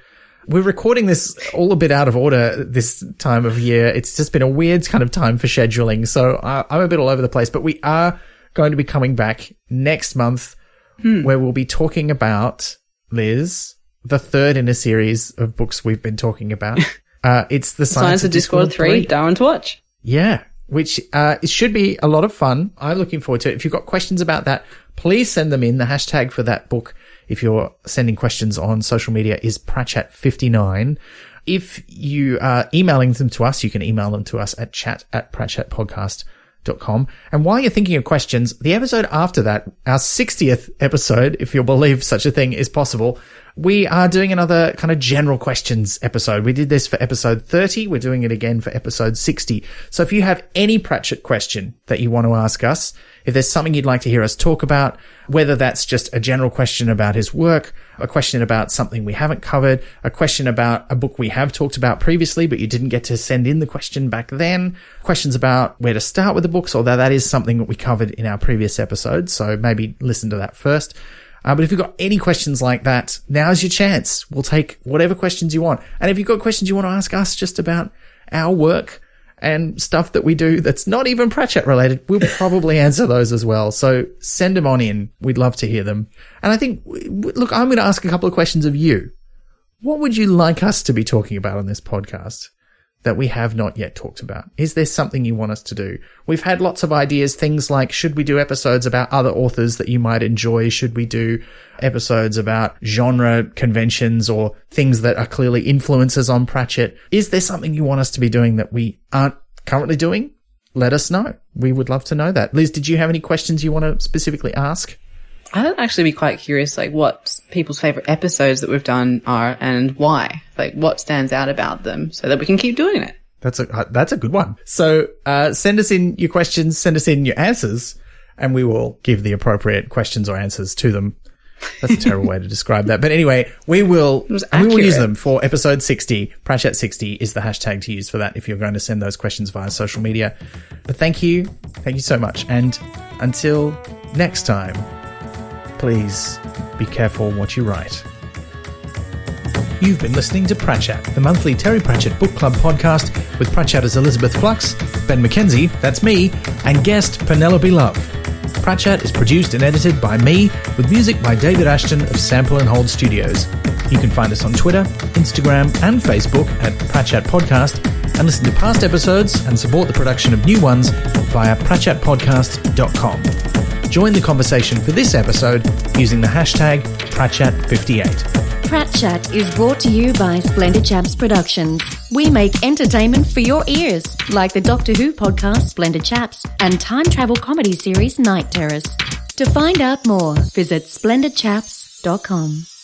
We're recording this all a bit out of order this time of year. It's just been a weird kind of time for scheduling. So uh, I'm a bit all over the place, but we are going to be coming back next month where we'll be talking about Liz, the third in a series of books we've been talking about. Uh, it's the Science of Discworld 3, Darwin to watch. yeah, which uh, it should be a lot of fun. I'm looking forward to it. If you've got questions about that, please send them in. The hashtag for that book, if you're sending questions on social media, is Pratchat59. If you are emailing them to us, you can email them to us at chat at pratchatpodcast.com. And while you're thinking of questions, the episode after that, our 60th episode, if you'll believe such a thing is possible, we are doing another kind of general questions episode. We did this for episode 30. We're doing it again for episode 60. So if you have any Pratchett question that you want to ask us, if there's something you'd like to hear us talk about, whether that's just a general question about his work, a question about something we haven't covered, a question about a book we have talked about previously, but you didn't get to send in the question back then, questions about where to start with the books, although that is something that we covered in our previous episode. So maybe listen to that first. Uh, but if you've got any questions like that, now's your chance. We'll take whatever questions you want. And if you've got questions you want to ask us just about our work and stuff that we do that's not even Pratchett related, we'll probably answer those as well. So send them on in. We'd love to hear them. And I think, look, I'm going to ask a couple of questions of you. What would you like us to be talking about on this podcast? That we have not yet talked about? Is there something you want us to do? We've had lots of ideas, things like should we do episodes about other authors that you might enjoy? Should we do episodes about genre conventions or things that are clearly influences on Pratchett? Is there something you want us to be doing that we aren't currently doing? Let us know. We would love to know that. Liz, did you have any questions you want to specifically ask? I'd actually be quite curious, like, what people's favorite episodes that we've done are and why. Like, what stands out about them so that we can keep doing it. That's a uh, that's a good one. So uh, send us in your questions, send us in your answers, and we will give the appropriate questions or answers to them. That's a terrible way to describe that, but anyway, we will we will use them for episode sixty. Pratchat sixty is the hashtag to use for that if you're going to send those questions via social media. But thank you, thank you so much, and until next time, please be careful what you write. You've been listening to Pratchat, the monthly Terry Pratchett Book Club podcast with Pratchatters Elizabeth Flux, Ben McKenzie, that's me, and guest Penelope Love. Pratchat is produced and edited by me, with music by David Ashton of Sample and Hold Studios. You can find us on Twitter, Instagram, and Facebook at Pratchat Podcast, and listen to past episodes and support the production of new ones via pratchatpodcast.com. Join the conversation for this episode using the hashtag Pratchat58. Pratchat is brought to you by Splendid Chaps Productions. We make entertainment for your ears, like the Doctor Who podcast Splendid Chaps and time travel comedy series Night Terrors. To find out more, visit splendidchaps.com.